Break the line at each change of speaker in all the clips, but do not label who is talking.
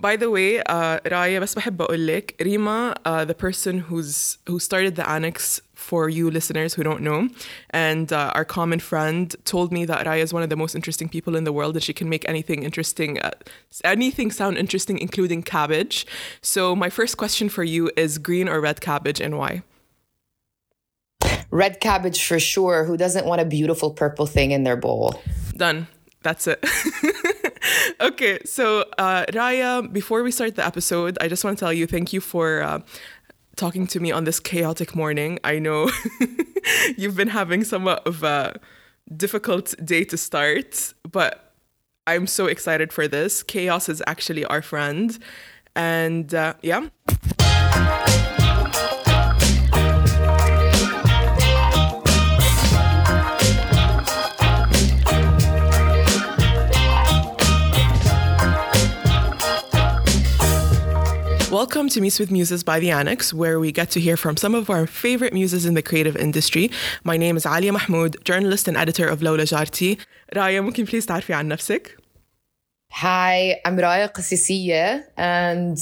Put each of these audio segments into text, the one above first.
By the way, uh, Raya, بس بحب أقول لك, Rima, uh, the person who's who started the annex for you listeners who don't know, and uh, our common friend told me that Raya is one of the most interesting people in the world, and she can make anything interesting, uh, anything sound interesting, including cabbage. So my first question for you is green or red cabbage, and why?
Red cabbage for sure. Who doesn't want a beautiful purple thing in their bowl?
Done. That's it. okay, so uh, Raya, before we start the episode, I just want to tell you thank you for uh, talking to me on this chaotic morning. I know you've been having somewhat of a difficult day to start, but I'm so excited for this. Chaos is actually our friend. And uh, yeah. Welcome to Meets with Muses by The Annex, where we get to hear from some of our favorite muses in the creative industry. My name is Aaliyah Mahmoud, journalist and editor of Lawla Jarti. Raya, ممكن please تعرفي عن نفسك?
Hi, I'm Raya Kassisieh, and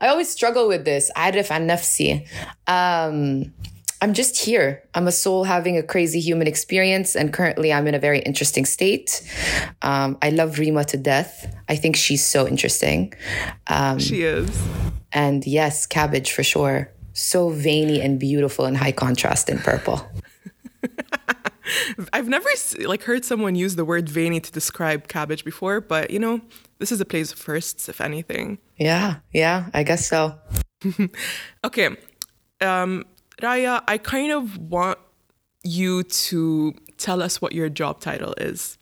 I always struggle with this. أعرف عن نفسي. Um, I'm just here. I'm a soul having a crazy human experience, and currently I'm in a very interesting state. Um, I love Rima to death. I think she's so interesting. Um,
she is.
And yes, cabbage for sure. So veiny and beautiful and high contrast in purple.
I've never like heard someone use the word veiny to describe cabbage before, but you know, this is a place of firsts, if anything.
Yeah, yeah, I guess so.
okay. Um, Raya, I kind of want you to tell us what your job title is.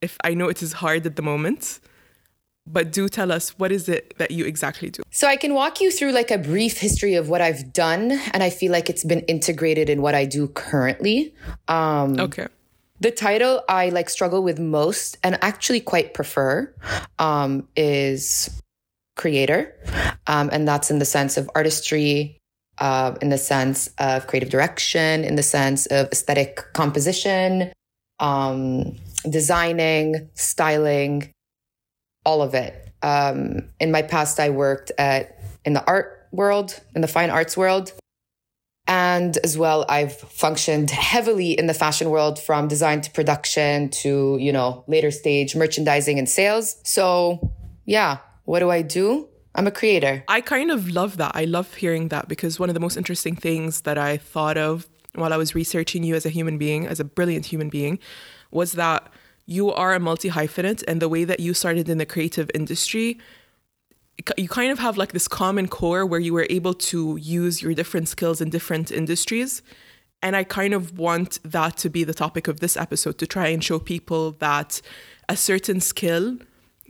If I know it is hard at the moment, but do tell us what is it that you exactly do?
So i can walk you through like a brief history of what i've done and i feel like it's been integrated in what i do currently.
Um, okay.
the title i like struggle with most and actually quite prefer um, is creator. Um, and that's in the sense of artistry uh, in the sense of creative direction, in the sense of aesthetic composition, um, designing, styling, all of it. Um, in my past, I worked at in the art world, in the fine arts world. And as well, I've functioned heavily in the fashion world from design to production to, you know, later stage merchandising and sales. So yeah, what do I do? I'm a creator.
I kind of love that. I love hearing that because one of the most interesting things that I thought of while I was researching you as a human being, as a brilliant human being, was that you are a multi hyphenate and the way that you started in the creative industry you kind of have like this common core where you were able to use your different skills in different industries and i kind of want that to be the topic of this episode to try and show people that a certain skill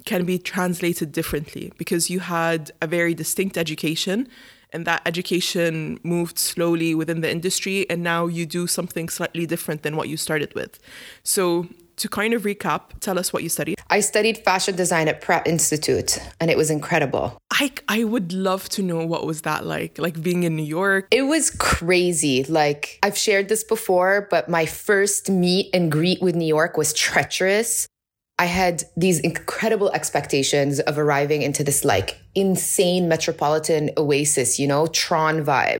can be translated differently because you had a very distinct education and that education moved slowly within the industry and now you do something slightly different than what you started with. So to kind of recap tell us what you studied.
I studied fashion design at pratt institute and it was incredible.
I i would love to know what was that like like being in new york.
It was crazy. Like i've shared this before but my first meet and greet with new york was treacherous I had these incredible expectations of arriving into this like insane metropolitan oasis, you know, Tron vibe.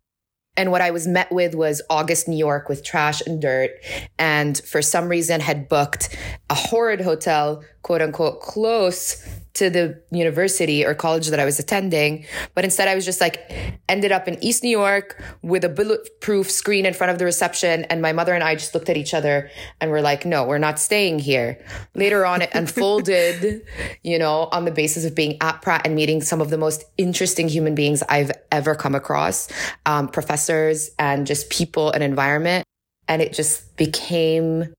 And what I was met with was August New York with trash and dirt. And for some reason had booked a horrid hotel, quote unquote, close to the university or college that I was attending. But instead, I was just like, ended up in East New York with a bulletproof screen in front of the reception. And my mother and I just looked at each other and were like, no, we're not staying here. Later on, it unfolded, you know, on the basis of being at Pratt and meeting some of the most interesting human beings I've ever come across, um, professors and just people and environment. And it just became,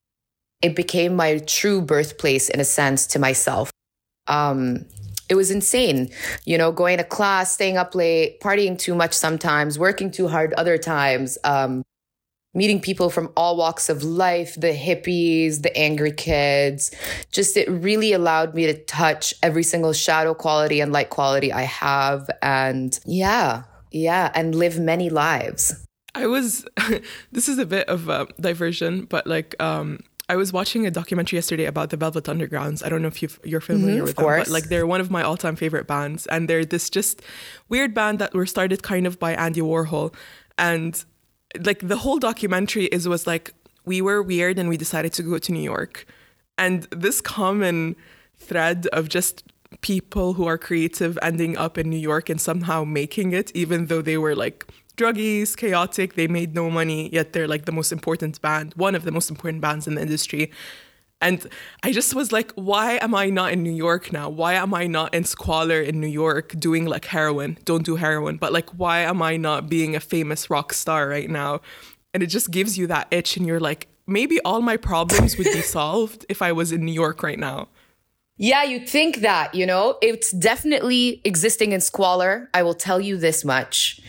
it became my true birthplace in a sense to myself um, it was insane, you know, going to class, staying up late, partying too much sometimes, working too hard other times, um, meeting people from all walks of life, the hippies, the angry kids. Just it really allowed me to touch every single shadow quality and light quality I have. And yeah, yeah, and live many lives.
I was, this is a bit of a diversion, but like, um, I was watching a documentary yesterday about the Velvet Undergrounds. I don't know if you've, you're familiar
Mm-hmm,
with them,
course.
but like they're one of my all-time favorite bands, and they're this just weird band that were started kind of by Andy Warhol, and like the whole documentary is was like we were weird and we decided to go to New York, and this common thread of just people who are creative ending up in New York and somehow making it, even though they were like druggies, chaotic, they made no money, yet they're like the most important band, one of the most important bands in the industry. And I just was like, why am I not in New York now? Why am I not in squalor in New York doing like heroin? Don't do heroin, but like, why am I not being a famous rock star right now? And it just gives you that itch, and you're like, maybe all my problems would be solved if I was in New York right now.
Yeah, you think that, you know, it's definitely existing in squalor. I will tell you this much.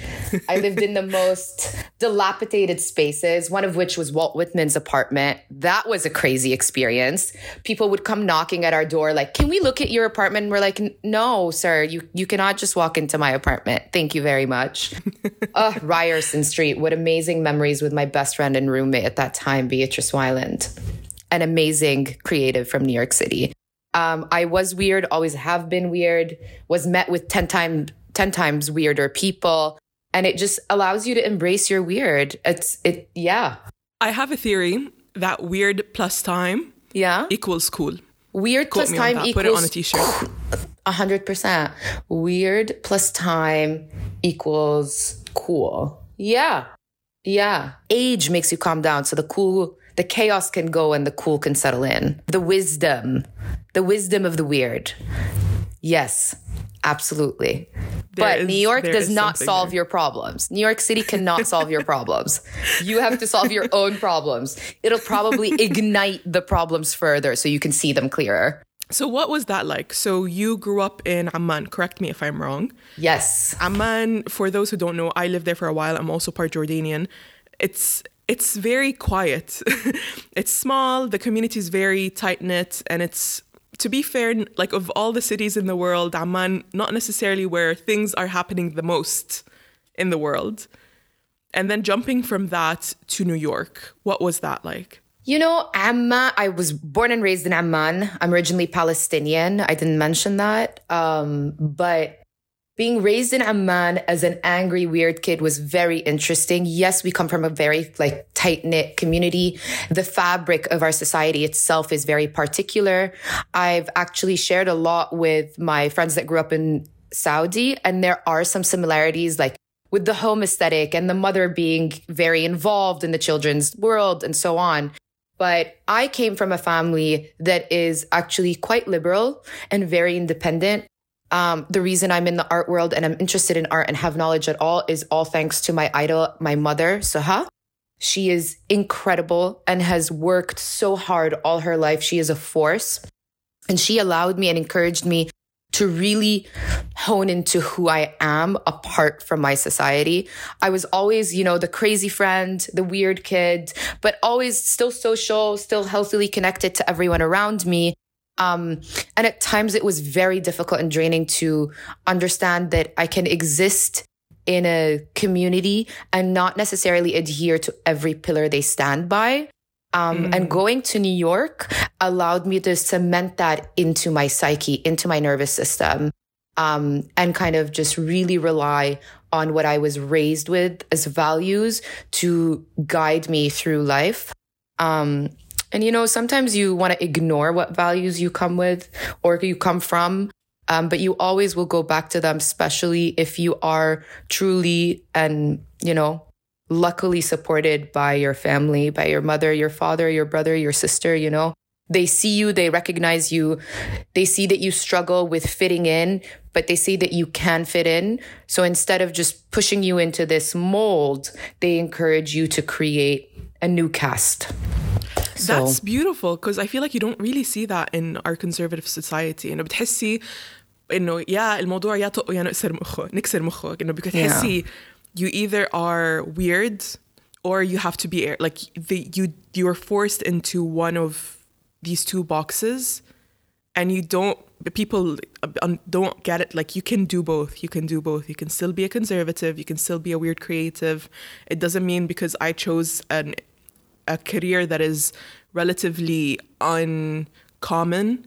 I lived in the most dilapidated spaces, one of which was Walt Whitman's apartment. That was a crazy experience. People would come knocking at our door like, "Can we look at your apartment?" And we're like, "No, sir. You you cannot just walk into my apartment. Thank you very much." uh, Ryerson Street. What amazing memories with my best friend and roommate at that time, Beatrice Wyland. An amazing creative from New York City. Um, I was weird, always have been weird, was met with 10 times 10 times weirder people. And it just allows you to embrace your weird. It's it yeah.
I have a theory that weird plus time
Yeah.
equals cool.
Weird
Quote
plus time equals
Put it on a t-shirt.
A hundred percent. Weird plus time equals cool. Yeah. Yeah. Age makes you calm down. So the cool, the chaos can go and the cool can settle in. The wisdom, the wisdom of the weird. Yes, absolutely.
There
but
is-
New York does not solve
there.
your problems. New York City cannot solve your problems. You have to solve your own problems. It'll probably ignite the problems further so you can see them clearer.
So what was that like? So you grew up in Amman, correct me if I'm wrong.
Yes.
Amman, for those who don't know, I lived there for a while. I'm also part Jordanian. It's it's very quiet. it's small, the community is very tight-knit and it's to be fair, like of all the cities in the world, Amman not necessarily where things are happening the most in the world. And then jumping from that to New York, what was that like?
You know, Amman, I was born and raised in Amman. I'm originally Palestinian. I didn't mention that. Um, but being raised in Amman as an angry, weird kid was very interesting. Yes, we come from a very like tight knit community. The fabric of our society itself is very particular. I've actually shared a lot with my friends that grew up in Saudi, and there are some similarities like with the home aesthetic and the mother being very involved in the children's world and so on. But I came from a family that is actually quite liberal and very independent. Um, the reason I'm in the art world and I'm interested in art and have knowledge at all is all thanks to my idol, my mother, Suha. She is incredible and has worked so hard all her life. She is a force. And she allowed me and encouraged me to really hone into who I am apart from my society. I was always, you know, the crazy friend, the weird kid, but always still social, still healthily connected to everyone around me. Um, and at times it was very difficult and draining to understand that I can exist in a community and not necessarily adhere to every pillar they stand by. Um, And going to New York allowed me to cement that into my psyche, into my nervous system, um, and kind of just really rely on what I was raised with as values to guide me through life. Um, and you know, sometimes you want to ignore what values you come with or you come from, um, but you always will go back to them, especially if you are truly and you know luckily supported by your family, by your mother, your father, your brother, your sister, you know. They see you, they recognize you, they see that you struggle with fitting in, but they see that you can fit in. So instead of just pushing you into this mold, they encourage you to create a new cast. So,
That's beautiful because I feel like you don't really see that in our conservative society انه بتحسي انه يا الموضوع يا طق يا نكسر مخه نكسر مخك انه بتحسي you either are weird or you have to be air like the, you you are forced into one of these two boxes and you don't people um, don't get it like you can do both you can do both you can still be a conservative you can still be a weird creative it doesn't mean because i chose an a career that is relatively uncommon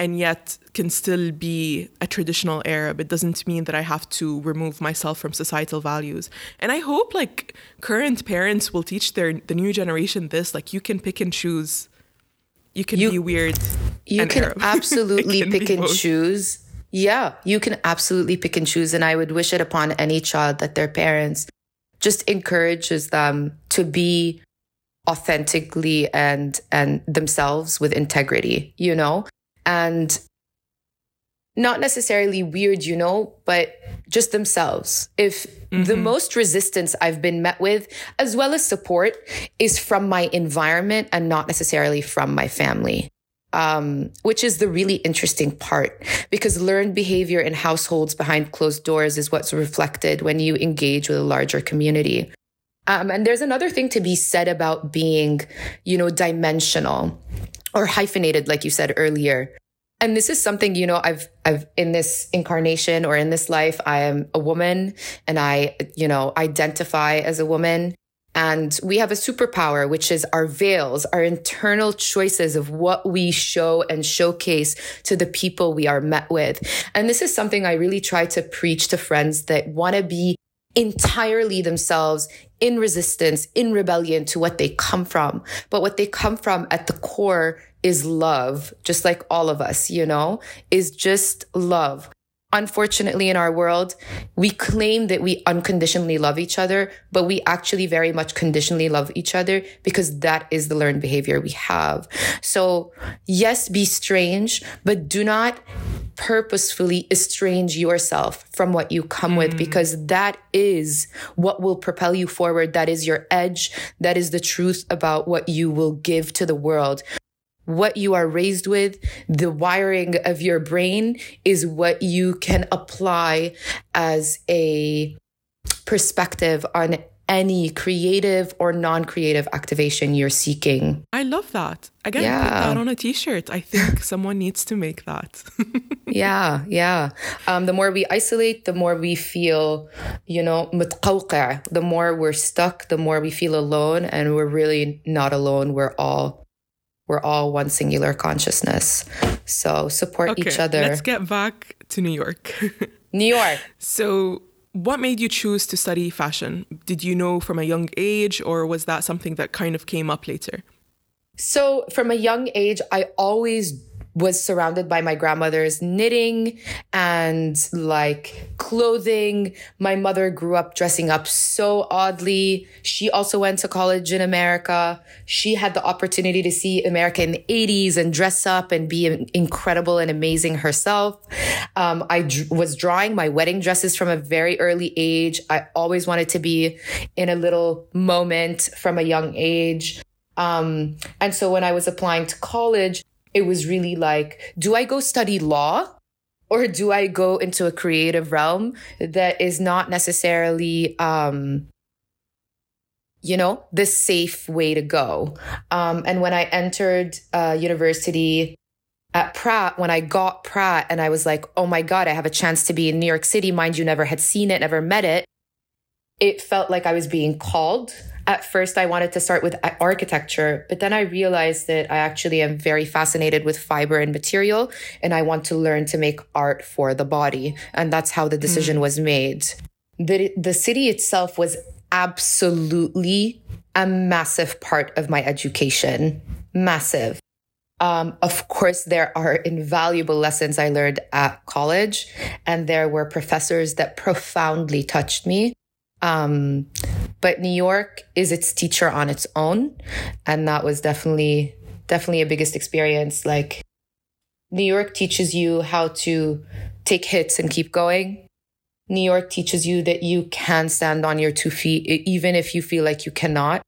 and yet can still be a traditional Arab. It doesn't mean that I have to remove myself from societal values. And I hope like current parents will teach their the new generation this like you can pick and choose. You can you, be weird.
You can
Arab.
absolutely can pick and both. choose. Yeah, you can absolutely pick and choose and I would wish it upon any child that their parents just encourages them to be authentically and and themselves with integrity, you know? and not necessarily weird, you know, but just themselves. If mm-hmm. the most resistance I've been met with, as well as support, is from my environment and not necessarily from my family. Um, which is the really interesting part because learned behavior in households behind closed doors is what's reflected when you engage with a larger community. Um, and there's another thing to be said about being, you know, dimensional or hyphenated, like you said earlier. And this is something, you know, I've, I've in this incarnation or in this life, I am a woman and I, you know, identify as a woman. And we have a superpower, which is our veils, our internal choices of what we show and showcase to the people we are met with. And this is something I really try to preach to friends that want to be entirely themselves in resistance, in rebellion to what they come from. But what they come from at the core is love, just like all of us, you know, is just love. Unfortunately, in our world, we claim that we unconditionally love each other, but we actually very much conditionally love each other because that is the learned behavior we have. So yes, be strange, but do not purposefully estrange yourself from what you come mm. with because that is what will propel you forward. That is your edge. That is the truth about what you will give to the world what you are raised with, the wiring of your brain is what you can apply as a perspective on any creative or non-creative activation you're seeking.
I love that. Again, yeah. put that on a t-shirt. I think someone needs to make that.
yeah, yeah. Um, the more we isolate, the more we feel, you know, the more we're stuck, the more we feel alone and we're really not alone. We're all we're all one singular consciousness. So support okay, each other.
Let's get back to New York.
New York.
So, what made you choose to study fashion? Did you know from a young age, or was that something that kind of came up later?
So, from a young age, I always was surrounded by my grandmother's knitting and like clothing. My mother grew up dressing up so oddly. She also went to college in America. She had the opportunity to see America in the 80s and dress up and be incredible and amazing herself. Um, I d- was drawing my wedding dresses from a very early age. I always wanted to be in a little moment from a young age. Um, and so when I was applying to college, it was really like, do I go study law? Or do I go into a creative realm that is not necessarily, um, you know, the safe way to go? Um, and when I entered uh, university at Pratt, when I got Pratt and I was like, oh my God, I have a chance to be in New York City. Mind you, never had seen it, never met it. It felt like I was being called at first I wanted to start with architecture, but then I realized that I actually am very fascinated with fiber and material and I want to learn to make art for the body. And that's how the decision mm. was made. The, the city itself was absolutely a massive part of my education. Massive. Um, of course, there are invaluable lessons I learned at college, and there were professors that profoundly touched me. Um, but New York is its teacher on its own. And that was definitely, definitely a biggest experience. Like New York teaches you how to take hits and keep going. New York teaches you that you can stand on your two feet, even if you feel like you cannot.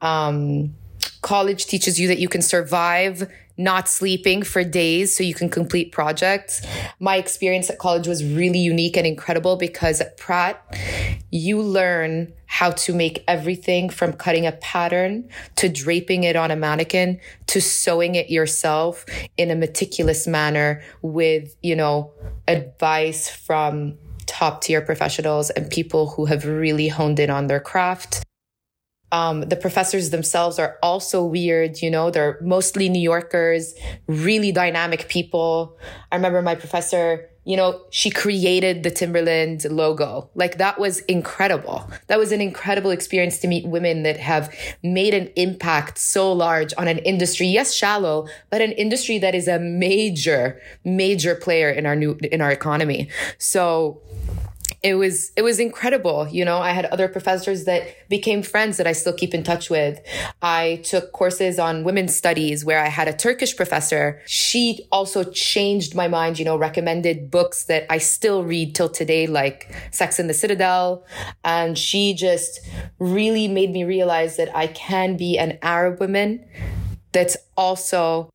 Um, college teaches you that you can survive not sleeping for days so you can complete projects. My experience at college was really unique and incredible because at Pratt, you learn how to make everything from cutting a pattern to draping it on a mannequin to sewing it yourself in a meticulous manner with, you know, advice from top tier professionals and people who have really honed in on their craft. Um, the professors themselves are also weird. You know, they're mostly New Yorkers, really dynamic people. I remember my professor, you know, she created the Timberland logo. Like that was incredible. That was an incredible experience to meet women that have made an impact so large on an industry. Yes, shallow, but an industry that is a major, major player in our new, in our economy. So it was it was incredible. You know i had other professors that became friends that i still keep in touch with. I took courses on women's studies where i had a turkish professor. She also changed my mind you know recommended books that i still read till today like sex in the citadel. And she just really made me realize that i can be an arab woman that's also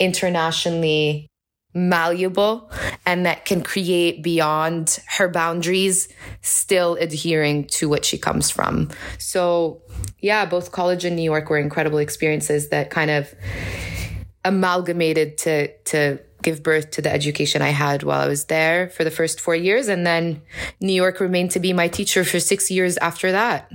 internationally malleable and that can create beyond her boundaries, still adhering to what she comes from. So, yeah, both college and New York were incredible experiences that kind of amalgamated to, to give birth to the education I had while I was there for the first four years. And then New York remained to be my teacher for six years after that.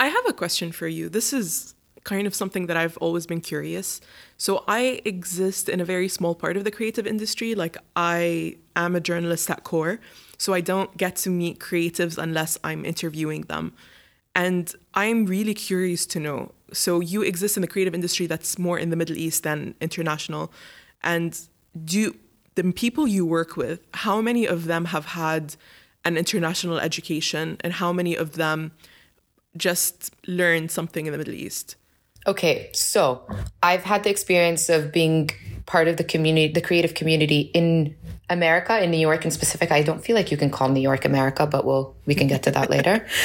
I have a question for you. This is kind of something that I've always been curious. So I exist in a very small part of the creative industry. Like I am a journalist at core, so I don't get to meet creatives unless I'm interviewing them. And I'm really curious to know. So you exist in the creative industry that's more in the Middle East than international. And do the people you work with, how many of them have had an international education and how many of them just learned something in the Middle East?
Okay, so I've had the experience of being part of the community, the creative community in America, in New York in specific. I don't feel like you can call New York America, but we'll we can get to that later.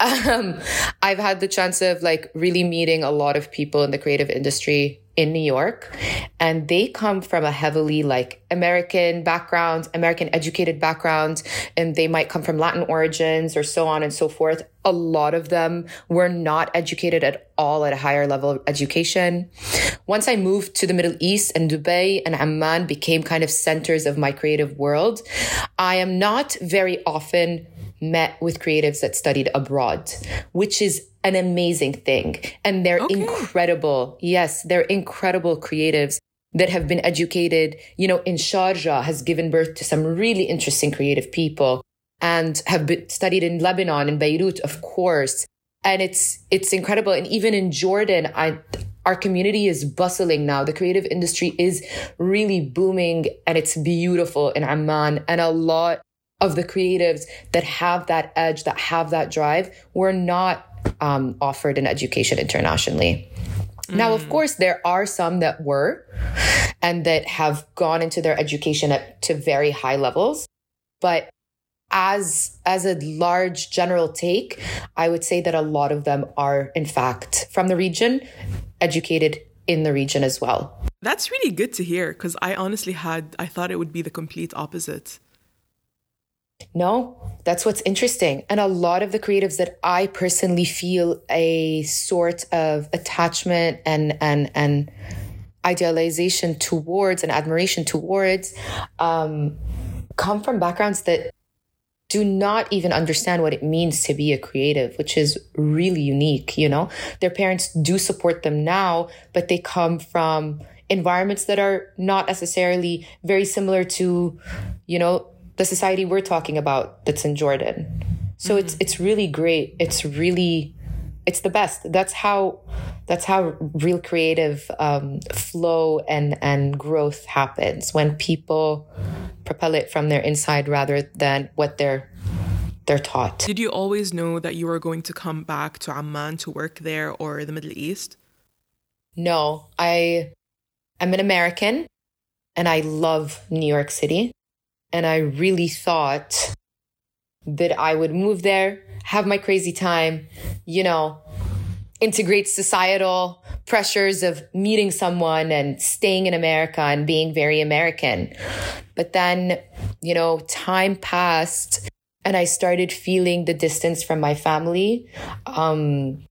Um, I've had the chance of like really meeting a lot of people in the creative industry in New York, and they come from a heavily like American background, American educated background, and they might come from Latin origins or so on and so forth. A lot of them were not educated at all at a higher level of education. Once I moved to the Middle East and Dubai and Amman became kind of centers of my creative world, I am not very often met with creatives that studied abroad, which is an amazing thing. And they're okay. incredible. Yes, they're incredible creatives that have been educated, you know, in Sharjah has given birth to some really interesting creative people and have been studied in Lebanon and Beirut, of course. And it's, it's incredible. And even in Jordan, I, our community is bustling now. The creative industry is really booming and it's beautiful in Amman and a lot of the creatives that have that edge, that have that drive, were not um, offered an education internationally. Mm. Now, of mm. course, there are some that were and that have gone into their education at, to very high levels. But as as a large general take, I would say that a lot of them are, in fact, from the region, educated in the region as well.
That's really good to hear because I honestly had I thought it would be the complete opposite.
No, that's what's interesting. And a lot of the creatives that I personally feel a sort of attachment and and and idealization towards and admiration towards um, come from backgrounds that do not even understand what it means to be a creative, which is really unique. You know, their parents do support them now, but they come from environments that are not necessarily very similar to, you know, the society we're talking about that's in Jordan. So mm-hmm. it's it's really great. It's really it's the best. That's how that's how real creative um, flow and and growth happens when people propel it from their inside rather than what they're they're taught.
Did you always know that you were going to come back to Amman to work there or the Middle East?
No, I I'm an American and I love New York City. And I really thought that I would move there, have my crazy time, you know, integrate societal pressures of meeting someone and staying in America and being very American. But then, you know, time passed and I started feeling the distance from my family um,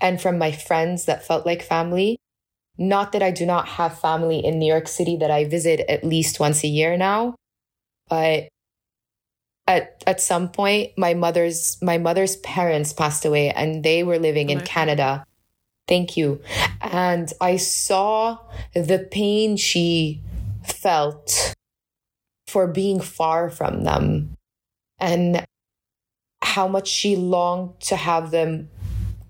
and from my friends that felt like family. Not that I do not have family in New York City that I visit at least once a year now, but at at some point my mother's my mother's parents passed away and they were living in Canada. Thank you. And I saw the pain she felt for being far from them and how much she longed to have them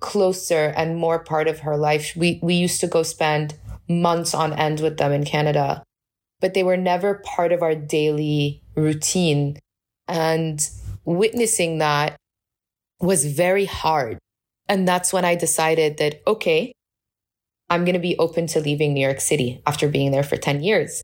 closer and more part of her life. We we used to go spend months on end with them in Canada, but they were never part of our daily routine. And witnessing that was very hard. And that's when I decided that, okay, I'm going to be open to leaving New York City after being there for 10 years.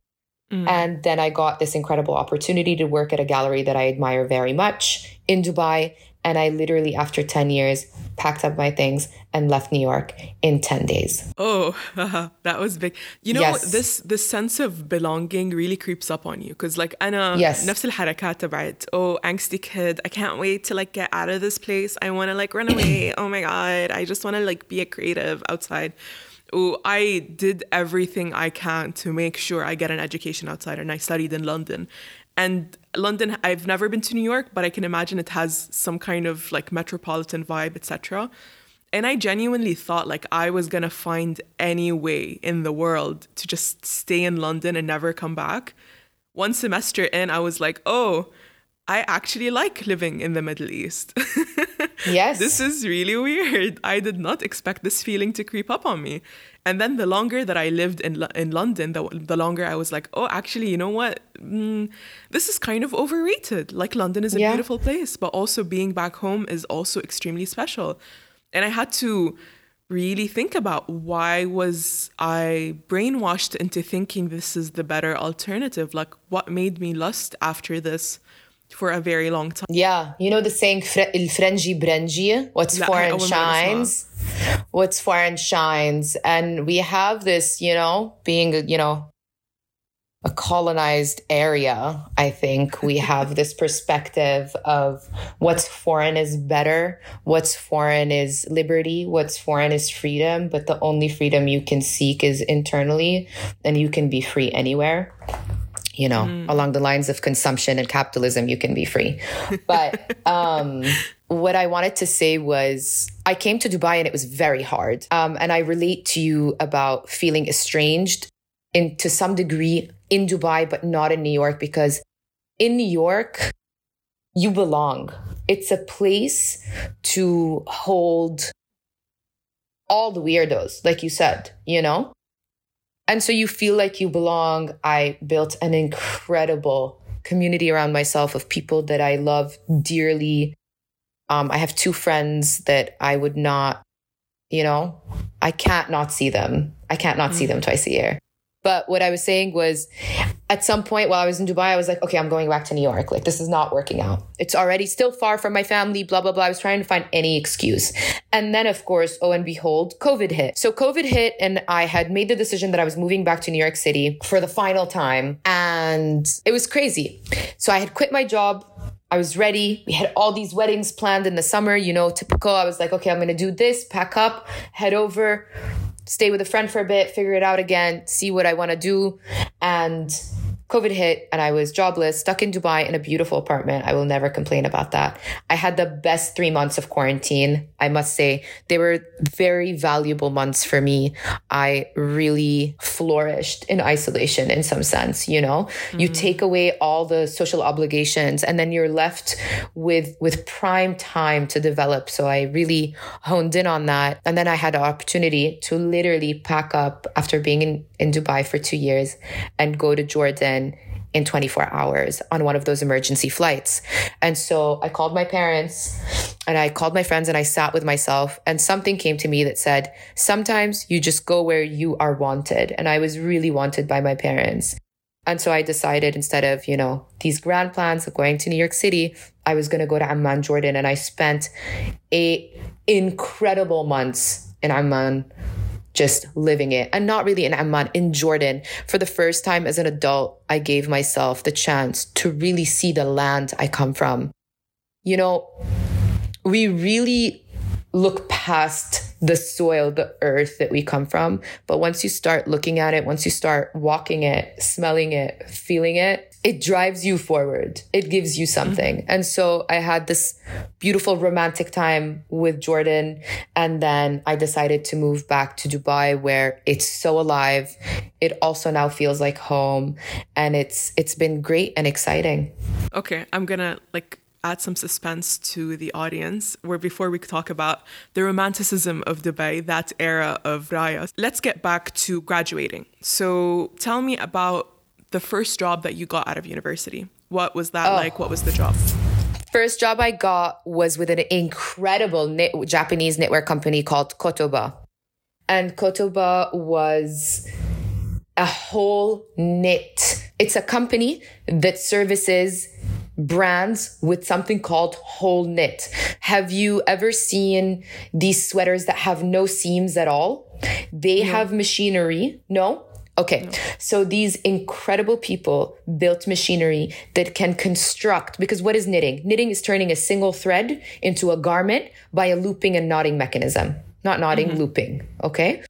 Mm. And then I got this incredible opportunity to work at a gallery that I admire very much in Dubai. And I literally, after 10 years, packed up my things and left New York in 10 days.
Oh, that was big. You know, yes. this this sense of belonging really creeps up on you because like أنا
yes.
نفس الحركات تبعت oh angsty kid I can't wait to like get out of this place I want to like run away oh my god I just want to like be a creative outside oh, I did everything I can to make sure I get an education outside, and I studied in London. And London, I've never been to New York, but I can imagine it has some kind of like metropolitan vibe, etc. And I genuinely thought like I was gonna find any way in the world to just stay in London and never come back. One semester in, I was like, oh, I actually like living in the Middle East.
yes.
This is really weird. I did not expect this feeling to creep up on me. And then the longer that I lived in in London, the, the longer I was like, oh, actually, you know what? Mm, this is kind of overrated. Like London is a yeah. beautiful place, but also being back home is also extremely special. And I had to really think about why was I brainwashed into thinking this is the better alternative? Like what made me lust after this? For a very long time.
Yeah, you know the saying "il frenji brenji," what's foreign shines, what's foreign shines, and we have this, you know, being you know a colonized area, I think we have this perspective of what's foreign is better, what's foreign is liberty, what's foreign is freedom, but the only freedom you can seek is internally, and you can be free anywhere you know, mm. along the lines of consumption and capitalism, you can be free. But um, what I wanted to say was I came to Dubai and it was very hard. Um, and I relate to you about feeling estranged in to some degree in Dubai, but not in New York, because in New York, you belong. It's a place to hold all the weirdos, like you said, you know? And so you feel like you belong. I built an incredible community around myself of people that I love dearly. Um, I have two friends that I would not, you know, I can't not see them. I can't not mm-hmm. see them mm. twice a year. But what I was saying was at some point while I was in Dubai, I was like, okay, I'm going back to New York. Like, this is not working out. It's already still far from my family, blah, blah, blah. I was trying to find any excuse. And then, of course, oh, and behold, COVID hit. So COVID hit, and I had made the decision that I was moving back to New York City for the final time. And it was crazy. So I had quit my job. I was ready. We had all these weddings planned in the summer, you know, typical. I was like, okay, I'm going to do this, pack up, head over stay with a friend for a bit, figure it out again, see what I want to do. And COVID hit and I was jobless, stuck in Dubai in a beautiful apartment. I will never complain about that. I had the best three months of quarantine. I must say they were very valuable months for me. I really flourished in isolation in some sense, you know, mm-hmm. you take away all the social obligations and then you're left with, with prime time to develop. So I really honed in on that. And then I had the opportunity to literally pack up after being in, in Dubai for two years and go to Jordan in 24 hours on one of those emergency flights. And so I called my parents and I called my friends and I sat with myself and something came to me that said, sometimes you just go where you are wanted. And I was really wanted by my parents. And so I decided instead of, you know, these grand plans of going to New York City, I was going to go to Amman, Jordan. And I spent a incredible months in Amman just living it and not really in Amman, in Jordan. For the first time as an adult, I gave myself the chance to really see the land I come from. You know, we really look past the soil, the earth that we come from. But once you start looking at it, once you start walking it, smelling it, feeling it, it drives you forward. It gives you something. Mm-hmm. And so I had this beautiful romantic time with Jordan. And then I decided to move back to Dubai where it's so alive. It also now feels like home and it's, it's been great and exciting.
Okay. I'm going to like add some suspense to the audience where before we could talk about the romanticism of Dubai, that era of Raya, let's get back to graduating. So tell me about the first job that you got out of university. What was that oh. like? What was the job?
First job I got was with an incredible knit, Japanese knitwear company called Kotoba. And Kotoba was a whole knit. It's a company that services brands with something called whole knit. Have you ever seen these sweaters that have no seams at all? They have machinery. No? Okay. No. So these incredible people built machinery that can construct, because what is knitting? Knitting is turning a single thread into a garment by a looping and knotting mechanism. Not knotting, mm-hmm. looping. Okay.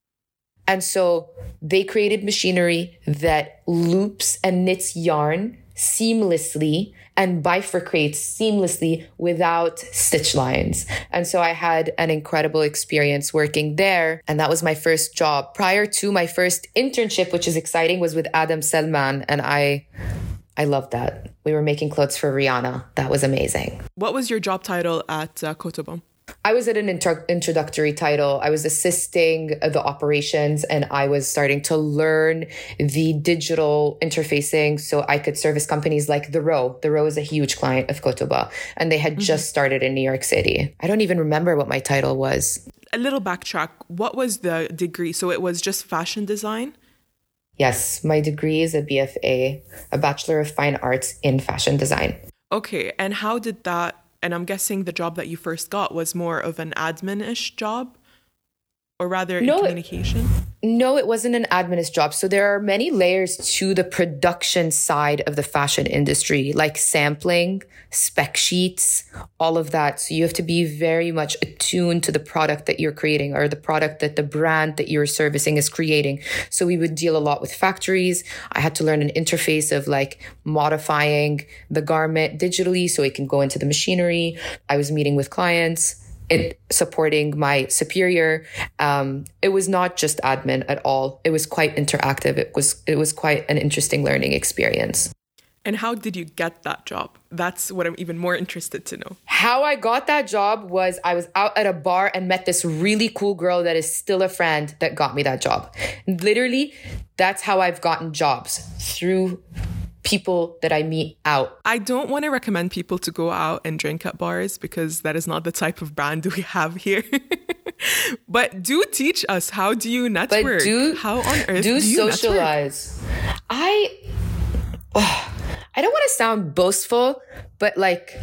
And so they created machinery that loops and knits yarn seamlessly and bifurcates seamlessly without stitch lines. And so I had an incredible experience working there. And that was my first job. Prior to my first internship, which is exciting, was with Adam Selman. And I, I loved that. We were making clothes for Rihanna. That was amazing.
What was your job title at uh, Kotoba?
I was at an intro- introducrory title. I was assisting the operations and I was starting to learn the digital interfacing so I could service companies like The Row. The Row is a huge client of Kotoba and they had mm-hmm. just started in New York City. I don't even remember what my title was.
A little backtrack. What was the degree? So it was just fashion design?
Yes, my degree is a BFA, a Bachelor of Fine Arts in Fashion Design.
Okay, and how did that and I'm guessing the job that you first got was more of an admin ish job or rather no, communication?
No, it wasn't an administ job. So there are many layers to the production side of the fashion industry, like sampling, spec sheets, all of that. So you have to be very much attuned to the product that you're creating or the product that the brand that you're servicing is creating. So we would deal a lot with factories. I had to learn an interface of like modifying the garment digitally so it can go into the machinery. I was meeting with clients it supporting my superior. Um, it was not just admin at all. It was quite interactive. It was it was quite an interesting learning experience.
And how did you get that job? That's what I'm even more interested to know.
How I got that job was I was out at a bar and met this really cool girl that is still a friend that got me that job. Literally, that's how I've gotten jobs through people that I meet out.
I don't want to recommend people to go out and drink at bars because that is not the type of brand we have here. but do teach us how do you network? But do, how on earth do, do you socialize?
Network? I oh, I don't want to sound boastful, but like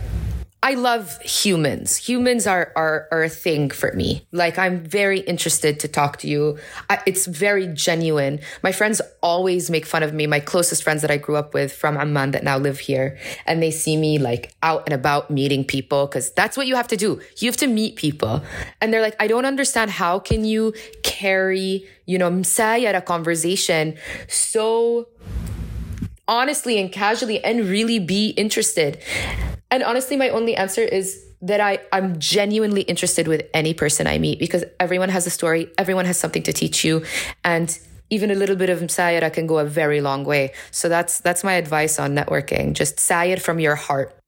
I love humans. Humans are, are, are a thing for me. Like I'm very interested to talk to you. I, it's very genuine. My friends always make fun of me. My closest friends that I grew up with from Amman that now live here. And they see me like out and about meeting people because that's what you have to do. You have to meet people. And they're like, I don't understand. How can you carry, you know, msaya a conversation so honestly and casually and really be interested? And honestly, my only answer is that I, I'm genuinely interested with any person I meet because everyone has a story, everyone has something to teach you. And even a little bit of Sayara can go a very long way. So that's that's my advice on networking. Just say it from your heart.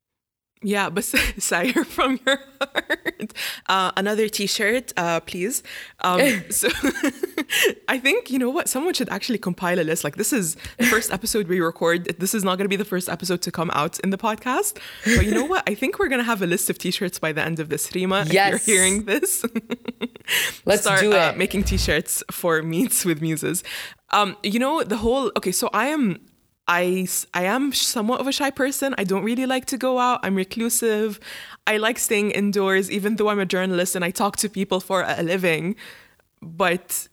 Yeah, but sire from your heart. Uh, another T-shirt, uh, please. Um, so I think you know what? Someone should actually compile a list. Like this is the first episode we record. This is not going to be the first episode to come out in the podcast. But you know what? I think we're going to have a list of T-shirts by the end of this. Rima, yes. if you're hearing this,
let's start do uh,
it. Uh, making T-shirts for meets with muses. Um, you know the whole. Okay, so I am I, I am somewhat of a shy person. I don't really like to go out. I'm reclusive. I like staying indoors, even though I'm a journalist and I talk to people for a living. But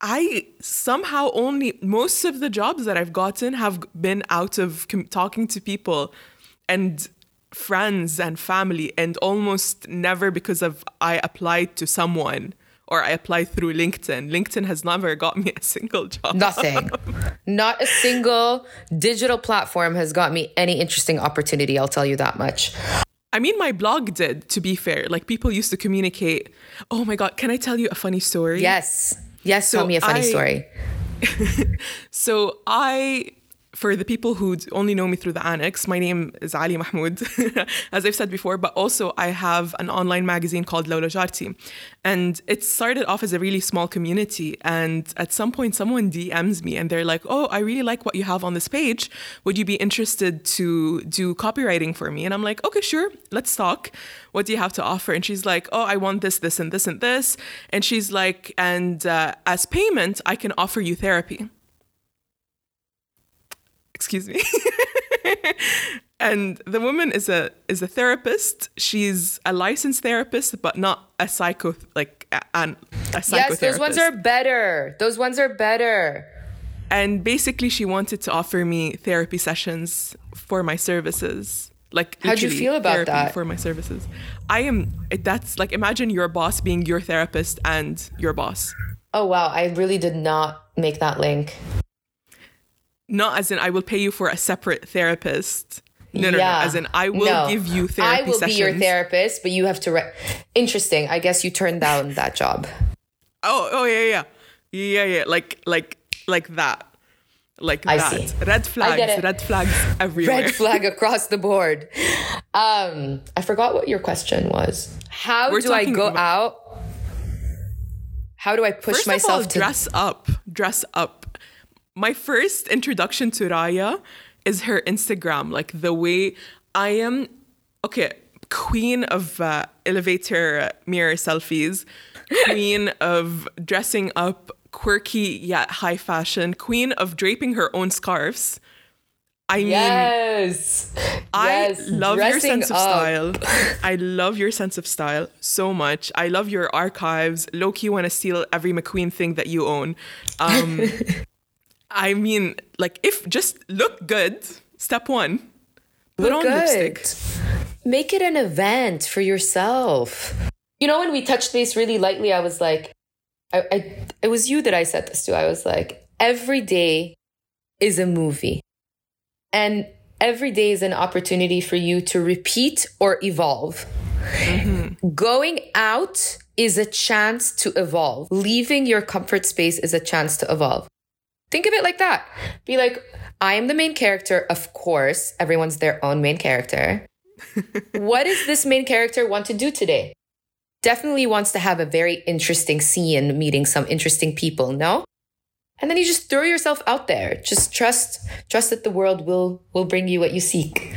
I somehow only, most of the jobs that I've gotten have been out of com- talking to people and friends and family, and almost never because of I applied to someone or I apply through LinkedIn. LinkedIn has never got me a single job.
Nothing. Not a single digital platform has got me any interesting opportunity. I'll tell you that much.
I mean, my blog did, to be fair. Like, people used to communicate. Oh my God, can I tell you a funny story?
Yes. Yes, so tell me a funny I, story.
so, I for the people who only know me through the annex, my name is Ali Mahmoud, as I've said before, but also I have an online magazine called Lawla Jarti. And it started off as a really small community. And at some point, someone DMs me and they're like, Oh, I really like what you have on this page. Would you be interested to do copywriting for me? And I'm like, Okay, sure, let's talk. What do you have to offer? And she's like, Oh, I want this, this, and this, and this. And she's like, And uh, as payment, I can offer you therapy excuse me. and the woman is a is a therapist. She's a licensed therapist, but not a psycho like an a psychotherapist. Yes,
those ones are better. Those ones are better.
And basically, she wanted to offer me therapy sessions for my services. Like,
how'd you feel about that?
For my services, I am. That's like imagine your boss being your therapist and your boss.
Oh wow! I really did not make that link.
Not as in I will pay you for a separate therapist. No, no, yeah. no. As in I will no. give you therapy
I will
sessions.
be your therapist, but you have to. Re- Interesting. I guess you turned down that job.
Oh, oh yeah, yeah, yeah, yeah. Like, like, like that. Like I that. See. Red flags. Red flags everywhere.
Red flag across the board. Um, I forgot what your question was. How We're do I go about- out? How do I push
First
myself
all, to dress up? Dress up my first introduction to Raya is her Instagram. Like the way I am, okay, queen of uh, elevator mirror selfies, queen of dressing up quirky yet high fashion, queen of draping her own scarves. I mean,
yes,
I
yes.
love Dressing your sense of style. I love your sense of style so much. I love your archives. Loki want to steal every McQueen thing that you own. Um, I mean, like, if just look good, step one. Put look on good. lipstick.
Make it an event for yourself. You know, when we touched base really lightly, I was like, I, I, it was you that I said this to. I was like, every day is a movie. And every day is an opportunity for you to repeat or evolve. Mm-hmm. Going out is a chance to evolve. Leaving your comfort space is a chance to evolve. Think of it like that. Be like, I am the main character. Of course, everyone's their own main character. what does this main character want to do today? Definitely wants to have a very interesting scene, meeting some interesting people, no? And then you just throw yourself out there. Just trust, trust that the world will will bring you what you seek.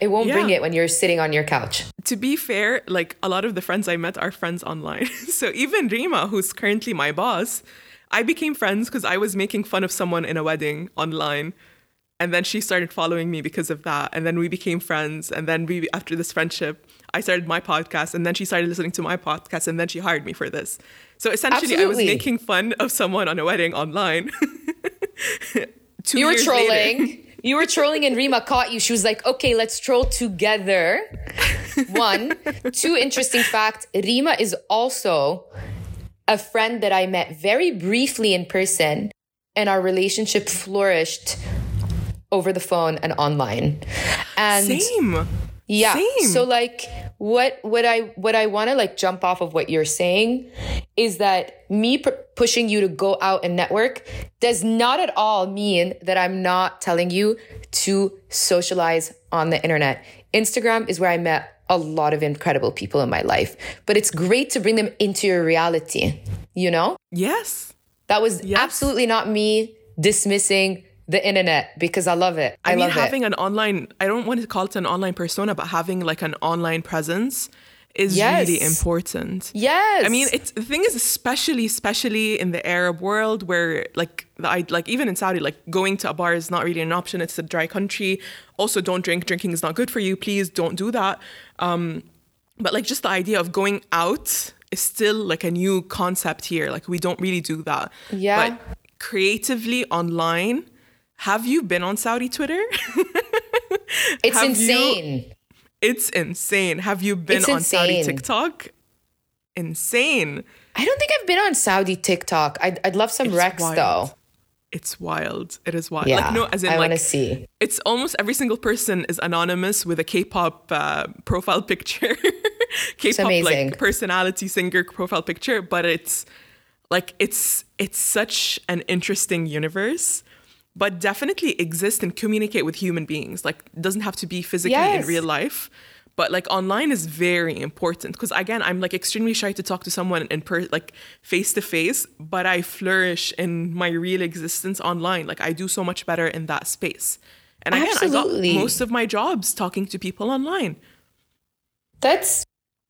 It won't yeah. bring it when you're sitting on your couch.
To be fair, like a lot of the friends I met are friends online. so even Rima, who's currently my boss, I became friends because I was making fun of someone in a wedding online. And then she started following me because of that. And then we became friends. And then we, after this friendship, I started my podcast. And then she started listening to my podcast. And then she hired me for this. So essentially, Absolutely. I was making fun of someone on a wedding online.
you were trolling. Later. You were trolling, and Rima caught you. She was like, okay, let's troll together. One. Two interesting fact Rima is also a friend that I met very briefly in person, and our relationship flourished over the phone and online. And
same.
Yeah.
Same.
So like what what I what I want to like jump off of what you're saying is that me p- pushing you to go out and network does not at all mean that I'm not telling you to socialize on the internet. Instagram is where I met a lot of incredible people in my life, but it's great to bring them into your reality, you know?
Yes.
That was yes. absolutely not me dismissing the internet because I love it. I,
I
mean,
having
it.
an online, I don't want to call it an online persona, but having like an online presence is yes. really important.
Yes.
I mean, it's the thing is, especially, especially in the Arab world where like I like even in Saudi, like going to a bar is not really an option. It's a dry country. Also, don't drink. Drinking is not good for you. Please don't do that. Um, but like just the idea of going out is still like a new concept here. Like we don't really do that.
Yeah.
But creatively online, have you been on Saudi Twitter?
it's insane.
You, it's insane. Have you been it's on insane. Saudi TikTok? Insane.
I don't think I've been on Saudi TikTok. I'd, I'd love some it's Rex wild. though.
It's wild. It is wild.
Yeah,
like no, as in
I
like
want to see.
it's almost every single person is anonymous with a K-pop uh, profile picture, K-pop like personality singer profile picture. But it's like it's it's such an interesting universe, but definitely exist and communicate with human beings. Like doesn't have to be physically in real life. But like online is very important because again, I'm like extremely shy to talk to someone in per like face to face, but I flourish in my real existence online. Like I do so much better in that space. And again,
Absolutely.
I got most of my jobs talking to people online.
That's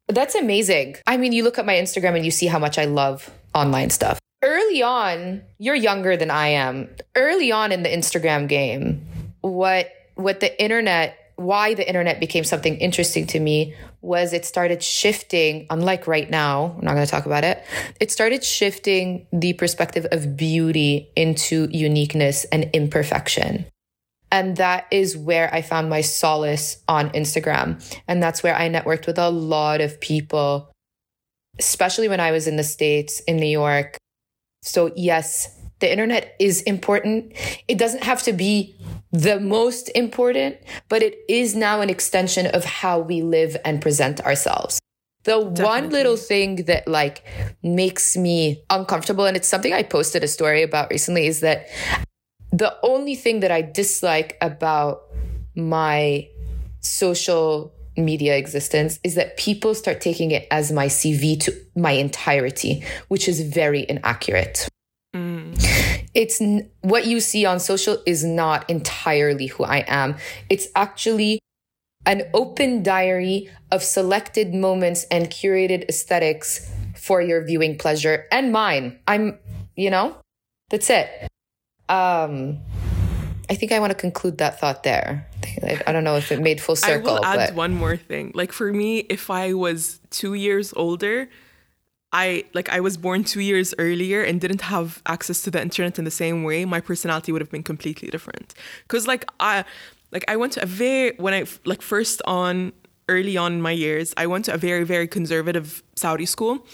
that's amazing. I mean, you look at my Instagram and you see how much I love online stuff. Early on, you're younger than I am. Early on in the Instagram game, what what the internet why the internet became something interesting to me was it started shifting unlike right now i'm not going to talk about it it started shifting the perspective of beauty into uniqueness and imperfection and that is where I found my solace on Instagram. And that's where I networked with a lot of people, especially when I was in the States, in New York. So, yes, the internet is important. It doesn't have to be the most important, but it is now an extension of how we live and present ourselves. The one little thing that like makes me uncomfortable, and it's something I posted a story about recently, is that the only thing that I dislike about my social media existence is that people start taking it as my CV to my entirety, which is very inaccurate. It's n- what you see on social is not entirely who I am. It's actually an open diary of selected moments and curated aesthetics for your viewing pleasure and mine. I'm, you know, that's it. Um, I think I want to conclude that thought there. I, I don't know if it made full circle,
I will add
but
one more thing. Like for me, if I was two years older, I like I was born two years earlier and didn't have access to the internet in the same way, my personality would have been completely different. Cause like I like I went to a very when I like first on early on in my years, I went to a very, very conservative Saudi school.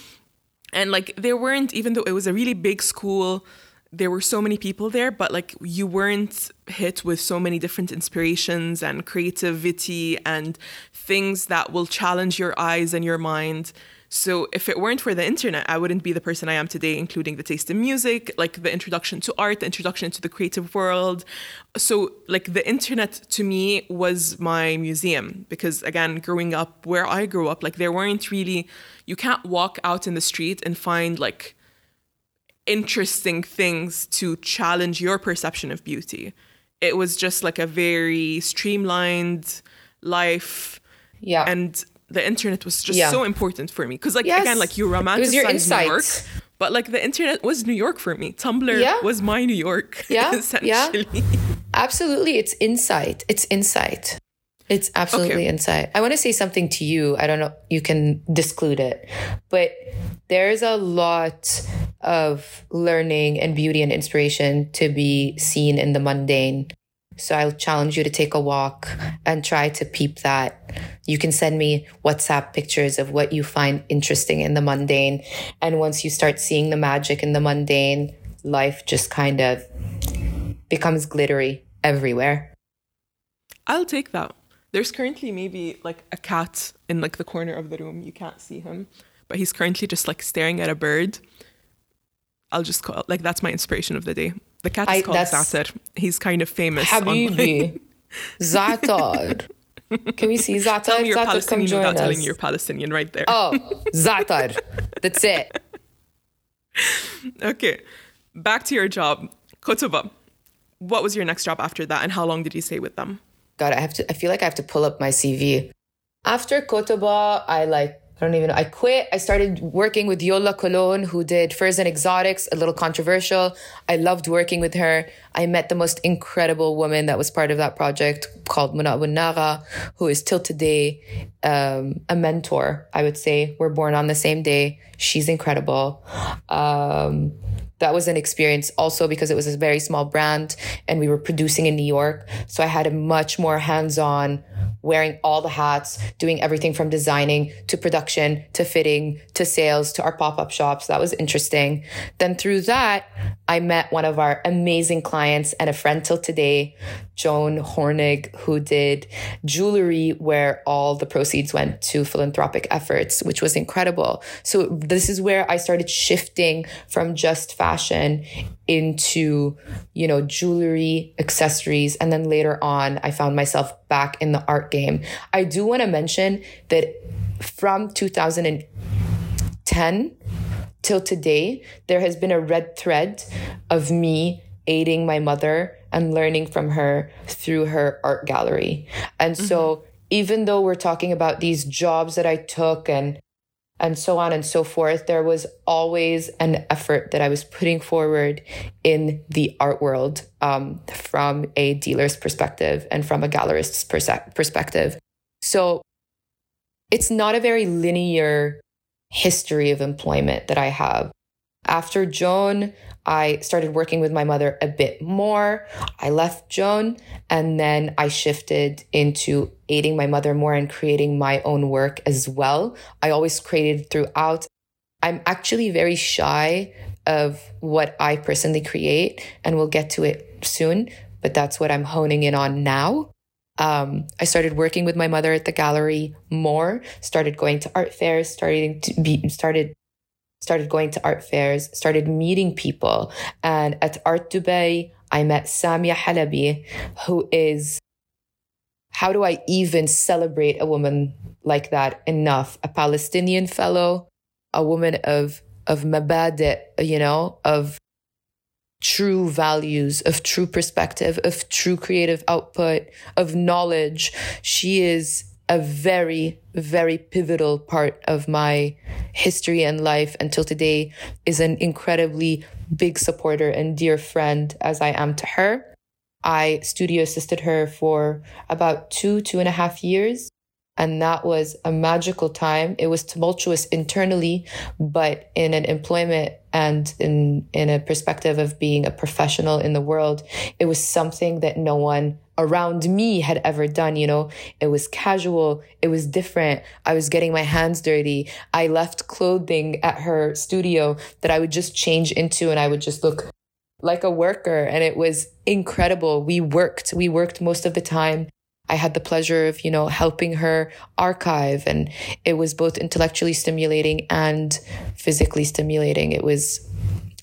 And like there weren't, even though it was a really big school, there were so many people there, but like you weren't hit with so many different inspirations and creativity and things that will challenge your eyes and your mind. So if it weren't for the internet, I wouldn't be the person I am today, including the taste in music, like the introduction to art, the introduction to the creative world. So like the internet to me was my museum because again, growing up where I grew up, like there weren't really you can't walk out in the street and find like interesting things to challenge your perception of beauty. It was just like a very streamlined life
yeah.
and the internet was just
Yeah.
so important for me because like
Yes.
again like you romanticize
your
New. York but like the internet was New York for me Tumblr
Yeah.
was my New York
Yeah, yeah. Absolutely. It's insight. It's insight. It's absolutely
Okay.
insight. I want to say something to you. I don't know, you can disclude it, but there's a lot of learning and beauty and inspiration to be seen in the mundane. So I'll challenge you to take a walk and try to peep that. You can send me WhatsApp pictures of what you find interesting in the mundane. And once you start seeing the magic in the mundane, life just kind of becomes glittery everywhere.
I'll take that there's currently maybe like a cat in like the corner of the room you can't see him but he's currently just like staring at a bird I'll just call like that's my inspiration of the day the cat is
I-
called Zatar he's kind of famous.
Habibi. Zatar. Can we see Zatar?
Tell me you're
Zatar,
Palestinian
join
without
us.
telling you're Palestinian right there.
Oh, Zatar. That's it.
Okay, back to your job, Kotoba. What was your next job after that, and how long did you stay with them?
God, I have to. I feel like I have to pull up my CV. After Kotoba, I like. I don't even know. I quit. I started working with Yola Colon, who did Furs and Exotics, a little controversial. I loved working with her. I met the most incredible woman that was part of that project called Muna Naga, who is till today um, a mentor, I would say. We're born on the same day. She's incredible. Um, that was an experience also because it was a very small brand and we were producing in New York. So I had a much more hands on wearing all the hats, doing everything from designing to production to fitting to sales to our pop up shops. That was interesting. Then through that, I met one of our amazing clients and a friend till today, Joan Hornig, who did jewelry where all the proceeds went to philanthropic efforts, which was incredible. So this is where I started shifting from just fashion into, you know, jewelry, accessories. And then later on, I found myself back in the art game. I do want to mention that from 2010 till today, there has been a red thread of me aiding my mother and learning from her through her art gallery. And mm-hmm. so even though we're talking about these jobs that I took and and so on and so forth, there was always an effort that I was putting forward in the art world um, from a dealer's perspective and from a gallerist's perspective. So it's not a very linear history of employment that I have. After Joan, I started working with my mother a bit more. I left Joan and then I shifted into aiding my mother more and creating my own work as well. I always created throughout. I'm actually very shy of what I personally create and we'll get to it soon, but that's what I'm honing in on now. Um, I started working with my mother at the gallery more, started going to art fairs, starting to be, started started going to art fairs, started meeting people. And at Art Dubai, I met Samia Halaby, who is, how do I even celebrate a woman like that enough? A Palestinian fellow, a woman of, of mabadi, you know, of true values, of true perspective, of true creative output, of knowledge. She is a very, very pivotal part of my history and life until today is an incredibly big supporter and dear friend as I am to her. I studio assisted her for about two, two and a half years. And that was a magical time. It was tumultuous internally, but in an employment and in, in a perspective of being a professional in the world, it was something that no one around me had ever done. You know, it was casual. It was different. I was getting my hands dirty. I left clothing at her studio that I would just change into and I would just look like a worker. And it was incredible. We worked, we worked most of the time. I had the pleasure of, you know, helping her archive and it was both intellectually stimulating and physically stimulating. It was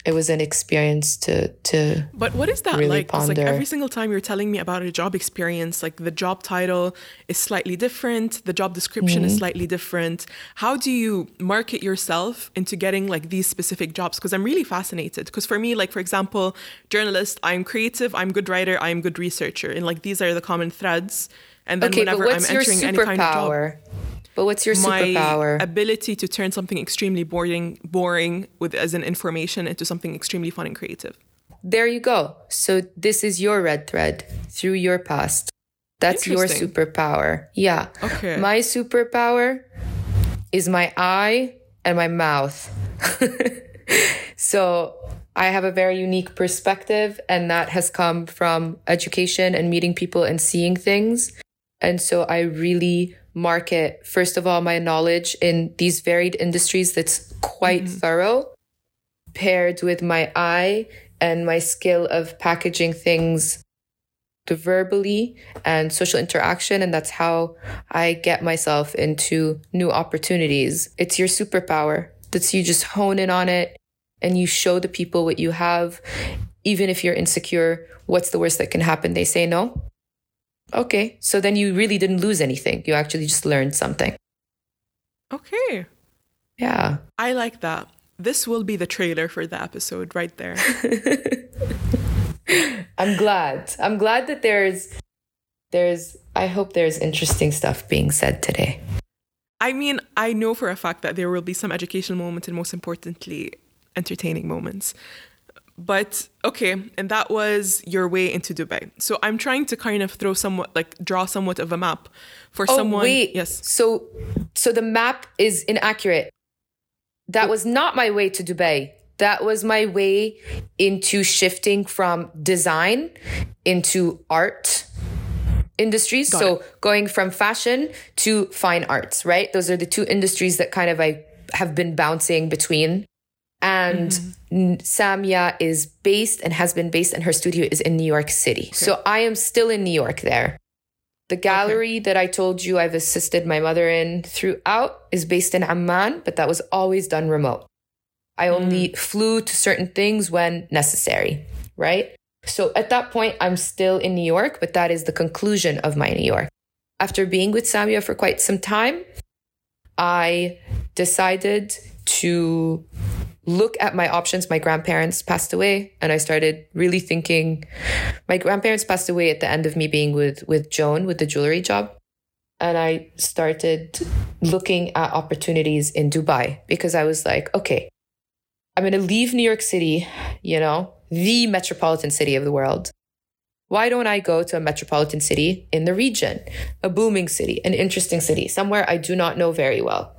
it was an experience to to
but what is that really like? Like every single time you're telling me about a job experience like the job title is slightly different the job description mm-hmm. is slightly different. How do you market yourself into getting like these specific jobs? Because i'm really fascinated. Because for me like for example journalist i'm creative i'm good writer i'm good researcher and like these are the common threads. And then
okay,
whenever i'm entering any kind of job
but what's your superpower?
My ability to turn something extremely boring, boring with as an information into something extremely fun and creative.
There you go. So this is your red thread through your past. That's your superpower. Yeah.
Okay.
My superpower is my eye and my mouth. so I have a very unique perspective, and that has come from education and meeting people and seeing things. And so I really market, first of all, my knowledge in these varied industries that's quite mm-hmm. thorough, paired with my eye and my skill of packaging things verbally and social interaction. And that's how I get myself into new opportunities. It's your superpower. That's you just hone in on it and you show the people what you have. Even if you're insecure, what's the worst that can happen? They say no. Okay. So then you really didn't lose anything. You actually just learned something.
Okay.
Yeah.
I like that. This will be the trailer for the episode right there.
I'm glad. I'm glad that there's there's I hope there's interesting stuff being said today.
I mean, I know for a fact that there will be some educational moments and most importantly, entertaining moments. But okay, and that was your way into Dubai. So I'm trying to kind of throw somewhat like draw somewhat of a map for
oh,
someone.
Wait,
yes.
So so the map is inaccurate. That was not my way to Dubai. that was my way into shifting from design into art industries.
Got
so
it.
going from fashion to fine arts, right? Those are the two industries that kind of I have been bouncing between. And
Mm-hmm.
Samia is based and has been based, and her studio is in New York City. So I am still in New York there. The gallery that I told you I've assisted my mother in throughout is based in Amman, but that was always done remote. I only flew to certain things when necessary, right? So at that point, I'm still in New York, but that is the conclusion of my New York. After being with Samia for quite some time, I decided to look at my options. My grandparents passed away, and I started really thinking. My grandparents passed away at the end of me being with with Joan with the jewelry job, and I started looking at opportunities in Dubai because I was like, okay, I'm going to leave New York City, you know, the metropolitan city of the world. Why don't I go to a metropolitan city in the region, a booming city, an interesting city, somewhere I do not know very well?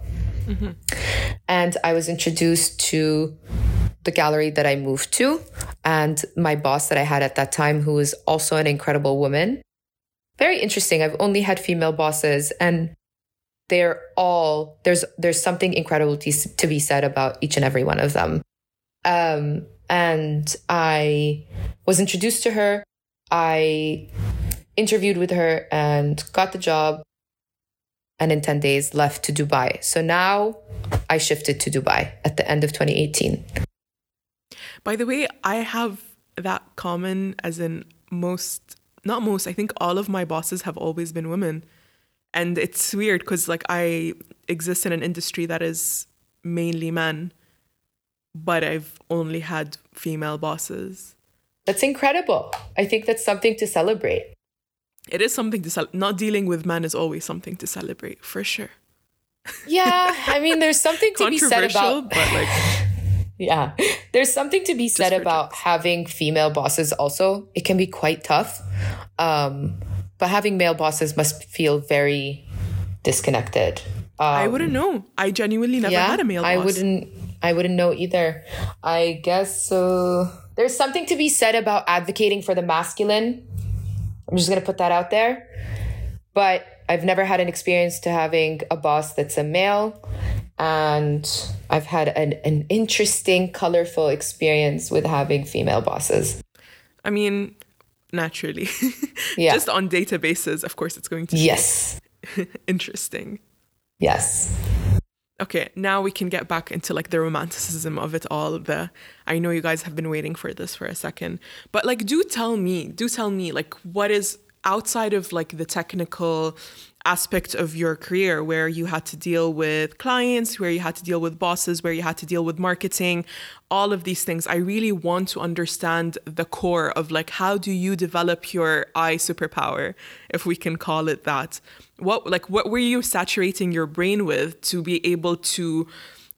And I was introduced to the gallery that I moved to and my boss that I had at that time, who was also an incredible woman. Very interesting. I've only had female bosses and they're all there's there's something incredible to, to be said about each and every one of them. Um, and I was introduced to her. I interviewed with her and got the job and in 10 days left to Dubai. So now I shifted to Dubai at the end of 2018.
By the way, I have that common as in most, not most, I think all of my bosses have always been women. And it's weird because like I exist in an industry that is mainly men, but I've only had female bosses.
That's incredible. I think that's something to celebrate.
It is something to celebrate. Not dealing with men is always something to celebrate, for sure.
Yeah, I mean, there's something to be said about.
but like,
Yeah, there's something to be said about having female bosses. Also, it can be quite tough, um, but having male bosses must feel very disconnected. Um,
I wouldn't know. I genuinely never had a male boss.
I wouldn't. I wouldn't know either. I guess uh, there's something to be said about advocating for the masculine. I'm just gonna put that out there. But I've never had an experience to having a boss that's a male, and I've had an, an interesting, colorful experience with having female bosses.
I mean, naturally.
Yeah.
Just on databases, of course, it's going to be
Yes.
interesting.
Yes.
Okay, now we can get back into like the romanticism of it all. The I know you guys have been waiting for this for a second, but like, do tell me, do tell me, like, what is outside of like the technical aspect of your career where you had to deal with clients, where you had to deal with bosses, where you had to deal with marketing, all of these things. I really want to understand the core of like how do you develop your eye superpower, if we can call it that. What like what were you saturating your brain with to be able to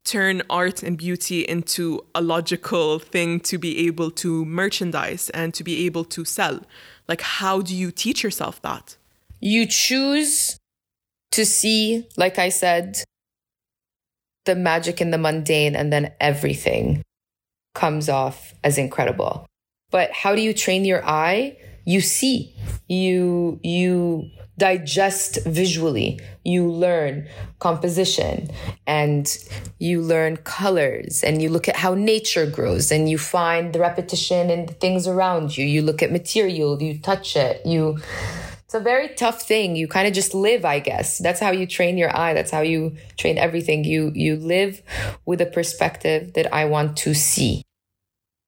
turn art and beauty into a logical thing to be able to merchandise and to be able to sell? Like how do you teach yourself that?
You choose to see, like I said, the magic in the mundane, and then everything comes off as incredible. But how do you train your eye? You see, you, you digest visually, you learn composition and you learn colors and you look at how nature grows and you find the repetition in the things around you. You look at material, you touch it, you, it's a very tough thing. You kind of just live, I guess. That's how you train your eye. That's how you train everything. You you live with a perspective that I want to see.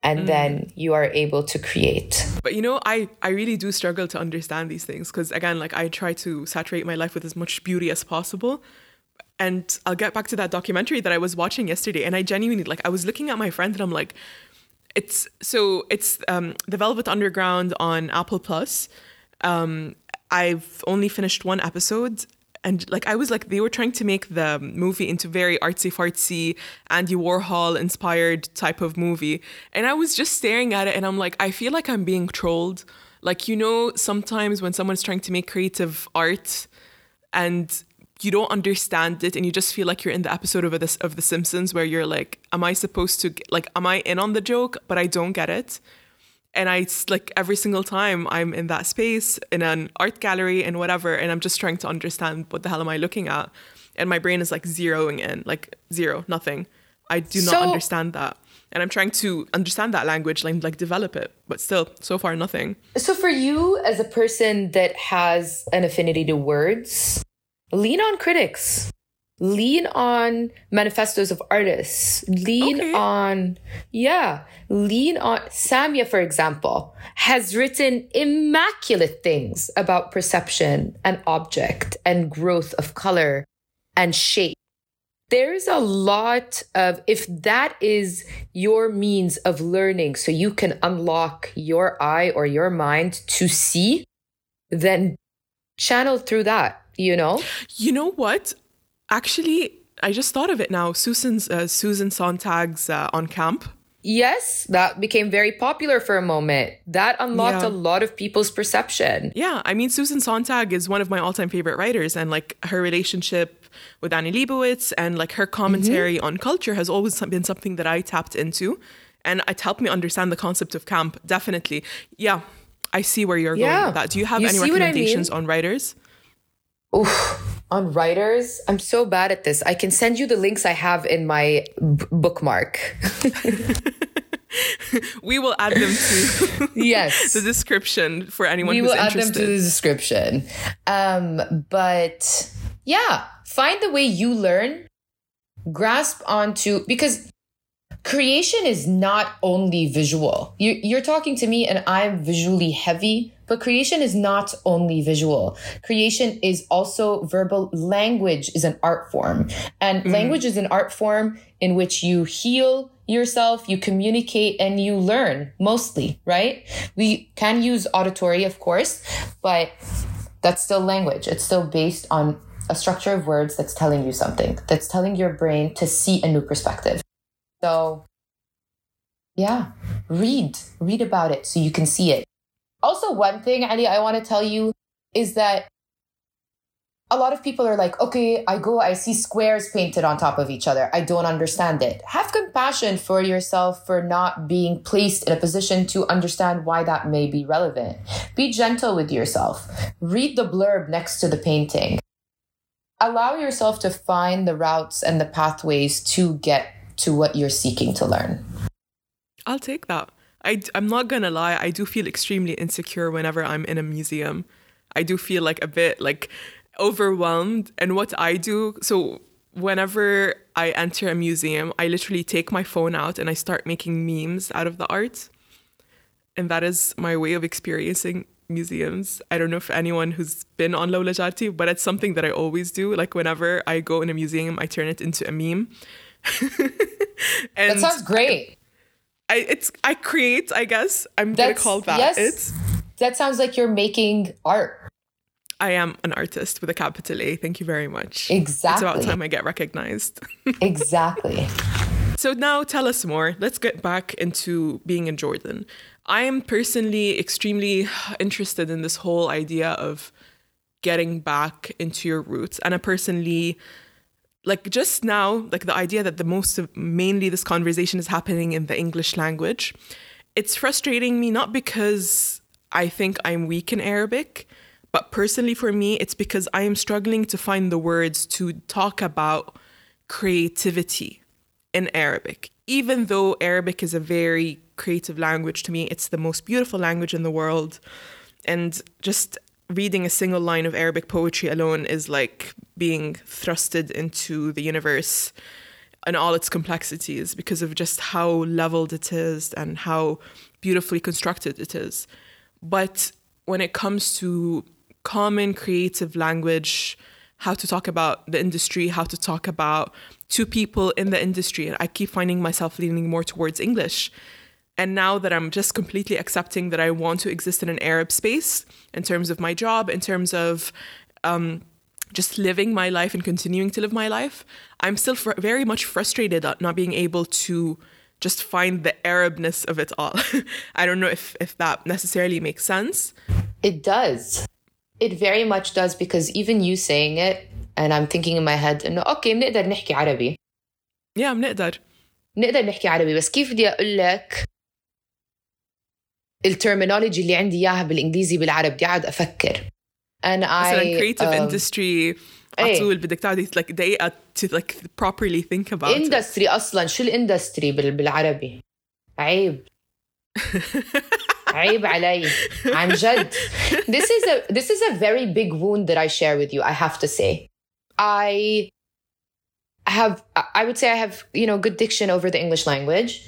And then you are able to create.
But you know, I, I really do struggle to understand these things because, again, like I try to saturate my life with as much beauty as possible. And I'll get back to that documentary that I was watching yesterday. And I genuinely, like, I was looking at my friend and I'm like, it's so it's um, the Velvet Underground on Apple Plus. Um, I've only finished one episode. And like I was like they were trying to make the movie into very artsy fartsy Andy Warhol inspired type of movie, and I was just staring at it and I'm like I feel like I'm being trolled. Like you know sometimes when someone's trying to make creative art and you don't understand it and you just feel like you're in the episode of this of the simpsons where you're like am i supposed to like am i in on the joke but i don't get it and i like every single time i'm in that space in an art gallery and whatever and i'm just trying to understand what the hell am i looking at and my brain is like zeroing in like zero nothing. I do not
So-
understand that. And i'm trying to understand that language and like develop it but still so far nothing.
So, for you as a person that has an affinity to words, lean on critics, lean on manifestos of artists, lean
Okay.
on, yeah, lean on. Samia, for example, has written immaculate things about perception and object and growth of color and shape. There's a lot of, if that is your means of learning so you can unlock your eye or your mind to see, then channel through that, you know?
You know what? Actually, I just thought of it now. Susan's uh, Susan Sontag's uh, on camp.
Yes, that became very popular for a moment. That unlocked
Yeah.
a lot of people's perception.
Yeah, I mean Susan Sontag is one of my all-time favorite writers, and like her relationship with Annie Leibovitz and like her commentary
Mm-hmm.
on culture has always been something that I tapped into, and it helped me understand the concept of camp. Definitely, yeah. I see where you're going with that. Do you have
You
any
what I
recommendations
mean?
on writers?
Oof, on writers, I'm so bad at this. I can send you the links I have in my b- bookmark.
We will add them to
yes.
the description for anyone
we
who's
will add them to the description. Um, but yeah, find the way you learn, grasp onto because creation is not only visual. You, you're talking to me, and I'm visually heavy. But creation is not only visual. Creation is also verbal. Language is an art form. And mm-hmm. language is an art form in which you heal yourself, you communicate, and you learn mostly, right? We can use auditory, of course, but that's still language. It's still based on a structure of words that's telling you something, that's telling your brain to see a new perspective. So, yeah, read, read about it so you can see it. Also, one thing, Ali, I want to tell you is that a lot of people are like, okay, I go, I see squares painted on top of each other. I don't understand it. Have compassion for yourself for not being placed in a position to understand why that may be relevant. Be gentle with yourself. Read the blurb next to the painting. Allow yourself to find the routes and the pathways to get to what you're seeking to learn.
I'll take that. I, I'm not gonna lie, I do feel extremely insecure whenever I'm in a museum. I do feel like a bit like overwhelmed. And what I do, so whenever I enter a museum, I literally take my phone out and I start making memes out of the art. And that is my way of experiencing museums. I don't know if anyone who's been on Lawla Jarti, but it's something that I always do. Like whenever I go in a museum, I turn it into a meme. and
That sounds great.
I it's I create, I guess. I'm
That's-
gonna call that
yes.
it.
That sounds like you're making art.
I am an artist with a capital A. Thank you very much.
Exactly.
It's about time I get recognized.
Exactly.
so now tell us more. Let's get back into being in Jordan. I am personally extremely interested in this whole idea of getting back into your roots. And I personally like just now, like the idea that the most of mainly this conversation is happening in the English language, it's frustrating me not because I think I'm weak in Arabic, but personally for me, it's because I am struggling to find the words to talk about creativity in Arabic. Even though Arabic is a very creative language to me, it's the most beautiful language in the world. And just reading a single line of Arabic poetry alone is like being thrusted into the universe and all its complexities because of just how leveled it is and how beautifully constructed it is. But when it comes to common creative language, how to talk about the industry, how to talk about two people in the industry, I keep finding myself leaning more towards English. And now that I'm just completely accepting that I want to exist in an Arab space in terms of my job, in terms of um, just living my life and continuing to live my life, I'm still fr- very much frustrated at not being able to just find the Arabness of it all. I don't know if, if that necessarily makes sense.
It does. It very much does because even you saying it, and I'm thinking in my head انه اوكي بنقدر نحكي عربي
yeah بنقدر
نقدر نحكي عربي بس كيف بدي اقول لك الترمينولوجي اللي عندي اياها بالانجليزي بالعربي بدي اقعد افكر
and مثلا I creative um, industry على طول بدك تقعدي like دقيقة to like properly think about
industry it. اصلا شو الاندستري بالعربي عيب عيب علي عن جد this is a this is a very big wound that I share with you I have to say I have I would say I have you know good diction over the English language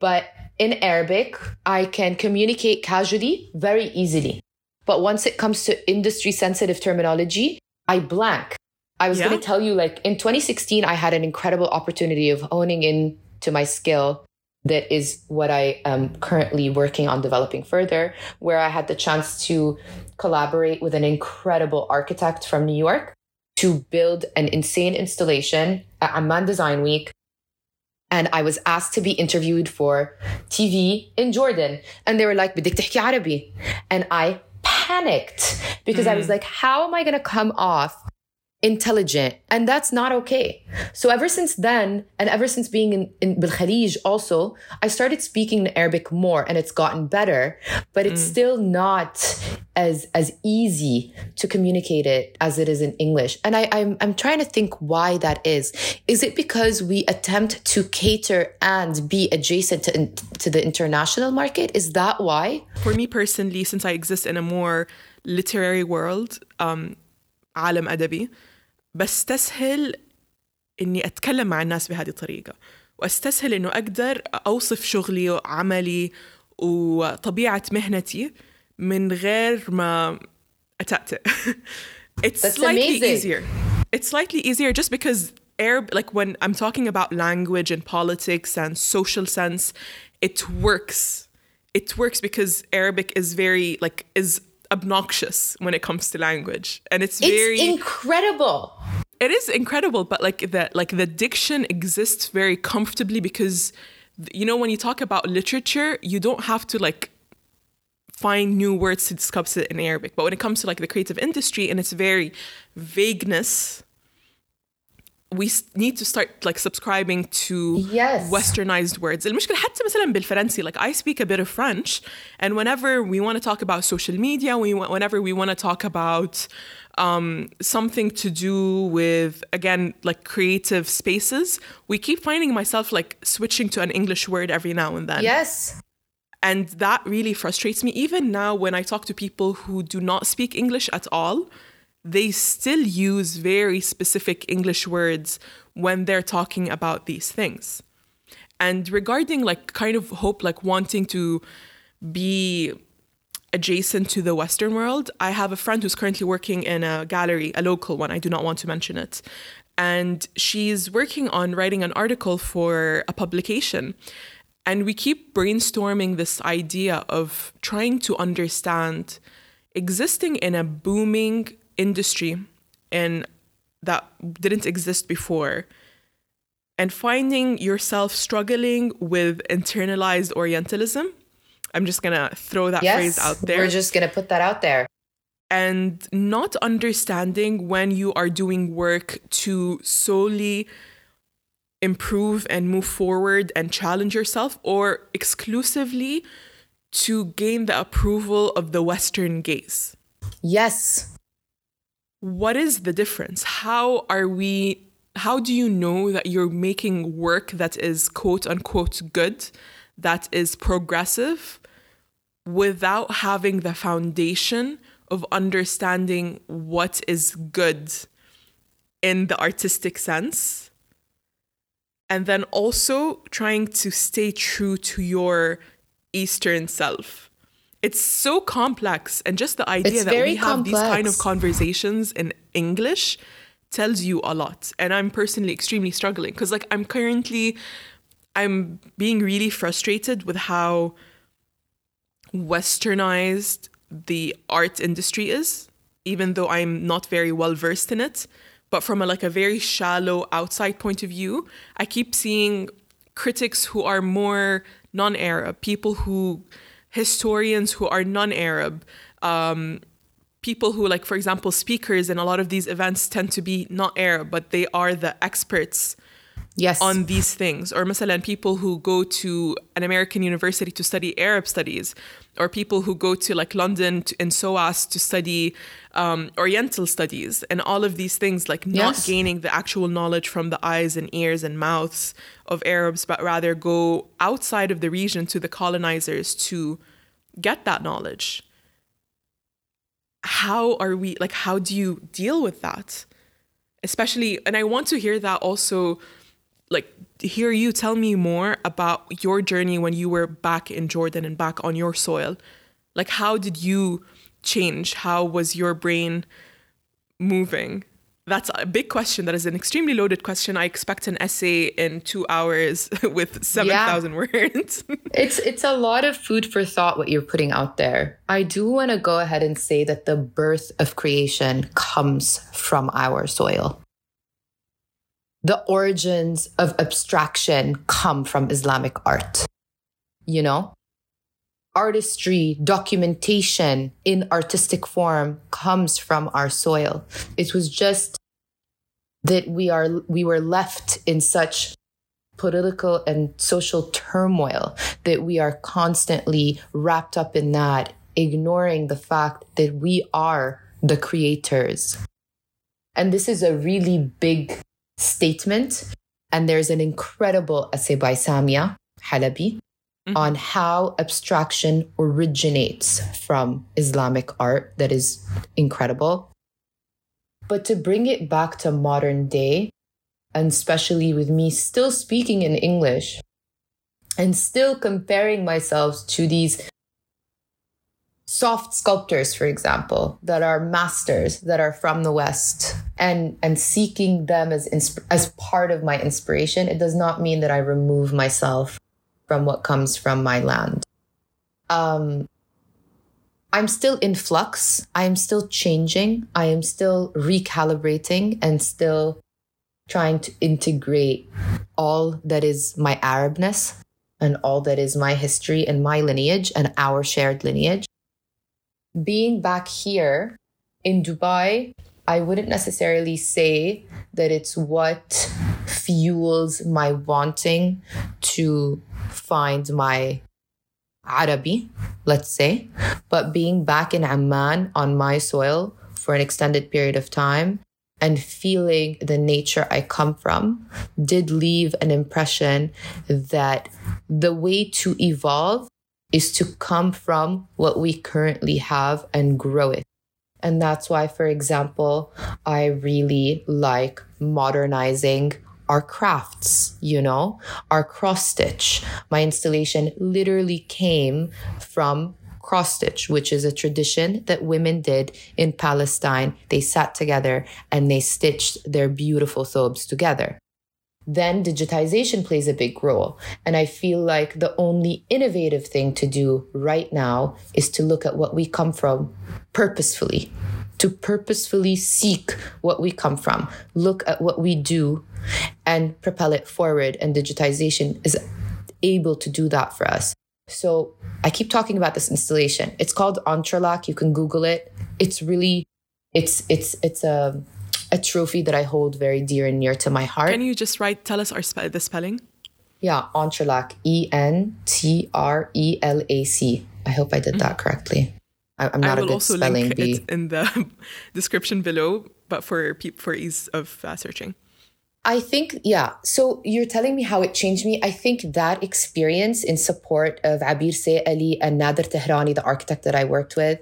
but in Arabic I can communicate casually very easily but once it comes to industry sensitive terminology I blank I was yeah. going to tell you like in 2016 I had an incredible opportunity of honing in to my skill that is what I am currently working on developing further, where I had the chance to collaborate with an incredible architect from New York to build an insane installation at Amman Design Week And I was asked to be interviewed for TV in Jordan. And they were like, بدك تحكي عربي. And I panicked because mm. I was mm. like, how am I going to come off intelligent and that's not okay. So ever since then and ever since being in, in Bil Khalij also I started speaking Arabic more and it's gotten better but it's mm. still not as as easy to communicate it as it is in English. And I I'm, I'm trying to think why that is. Is it because we attempt to cater and be adjacent to, to the international market? Is that why?
For me personally since I exist in a more literary world um alam adabi بستسهل اني اتكلم مع الناس بهذه الطريقة واستسهل انه أقدر اوصف شغلي وعملي وطبيعه مهنتي من غير ما اتأتأ it's
That's
slightly
amazing.
easier it's slightly easier just because Arab like when I'm talking about language and politics and social sense it works it works because Arabic is very like is obnoxious when it comes to language. And it's,
it's
very
incredible.
It is incredible but like the like the diction exists very comfortably because you know when you talk about literature you don't have to like find new words to discuss it in arabic. But when it comes to like the creative industry and its very vagueness we need to start like subscribing to
yes.
westernized words المشكلة حتى مثلا بالفرنسي like I speak a bit of French and whenever we want to talk about social media we whenever we want to talk about um, something to do with again like creative spaces we keep finding myself like switching to an English word every now and then
yes
and that really frustrates me even now when I talk to people who do not speak English at all they still use very specific English words when they're talking about these things. And regarding like kind of hope, like wanting to be adjacent to the Western world, I have a friend who's currently working in a gallery, a local one. I do not want to mention it. And she's working on writing an article for a publication. And we keep brainstorming this idea of trying to understand existing in a booming industry and that didn't exist before. And finding yourself struggling with internalized orientalism i'm just gonna throw that
yes,
phrase out there.
we're just gonna put that out there.
And not understanding when you are doing work to solely improve and move forward and challenge yourself or exclusively to gain the approval of the western gaze.
Yes
what is the difference? How are we how do you know that you're making work that is quote unquote good, that is progressive, without having the foundation of understanding what is good in the artistic sense? And then also trying to stay true to your Eastern self it's so complex and just the idea
it's
that we have
complex.
these kind of conversations in english tells you a lot and i'm personally extremely struggling because like i'm currently i'm being really frustrated with how westernized the art industry is even though i'm not very well versed in it but from a, like a very shallow outside point of view i keep seeing critics who are more non-arab people who historians who are non-Arab, um, people who, like, for example, speakers in a lot of these events tend to be not Arab, but they are the experts
yes.
on these things. Or مثلا people who go to an American university to study Arab studies, or people who go to like London to, in SOAS to study um, Oriental studies, and all of these things, like not
Yes.
gaining the actual knowledge from the eyes and ears and mouths of Arabs, but rather go outside of the region to the colonizers to get that knowledge. How are we, like, how do you deal with that? Especially, and I want to hear that also like hear you tell me more about your journey when you were back in Jordan and back on your soil. Like how did you change? How was your brain moving? That's a big question. That is an extremely loaded question. I expect an essay in two hours with 7,000 words.
It's it's a lot of food for thought what you're putting out there. I do want to go ahead and say that the birth of creation comes from our soil. The origins of abstraction come from Islamic art. You know? Artistry, documentation in artistic form comes from our soil. It was just that we are we were left in such political and social turmoil that we are constantly wrapped up in that, ignoring the fact that we are the creators. And this is a really big statement. And there's an incredible essay by Samia Halaby mm-hmm. on how abstraction originates from Islamic art that is incredible. But to bring it back to modern day, and especially with me still speaking in English and still comparing myself to these soft sculptors, for example, that are masters that are from the West and, and seeking them as, insp- as part of my inspiration, it does not mean that I remove myself from what comes from my land. Um, I'm still in flux. I am still changing. I am still recalibrating and still trying to integrate all that is my Arabness and all that is my history and my lineage and our shared lineage. Being back here in Dubai, I wouldn't necessarily say that it's what fuels my wanting to find my Arabi, let's say. But being back in Amman on my soil for an extended period of time and feeling the nature I come from did leave an impression that the way to evolve is to come from what we currently have and grow it. And that's why, for example, I really like modernizing our crafts, you know, our cross stitch. My installation literally came from cross stitch, which is a tradition that women did in Palestine. They sat together and they stitched their beautiful thobes together. Then digitization plays a big role. And I feel like the only innovative thing to do right now is to look at what we come from purposefully, to purposefully seek what we come from, look at what we do and propel it forward. And digitization is able to do that for us. So I keep talking about this installation. It's called Entrelac. You can Google it. It's really, it's, it's, it's a, a trophy that I hold very dear and near to my heart.
Can you just write, tell us our spe- the spelling?
Yeah, Entrelac, E N T R E L A C. I hope I did that correctly. I, I'm not
I
a
will
good
also
spelling
link
bee.
it in the description below, but for peop- for ease of uh, searching.
I think, yeah. So you're telling me how it changed me. I think that experience in support of Abeer Seikaly and Nader Tehrani, the architect that I worked with,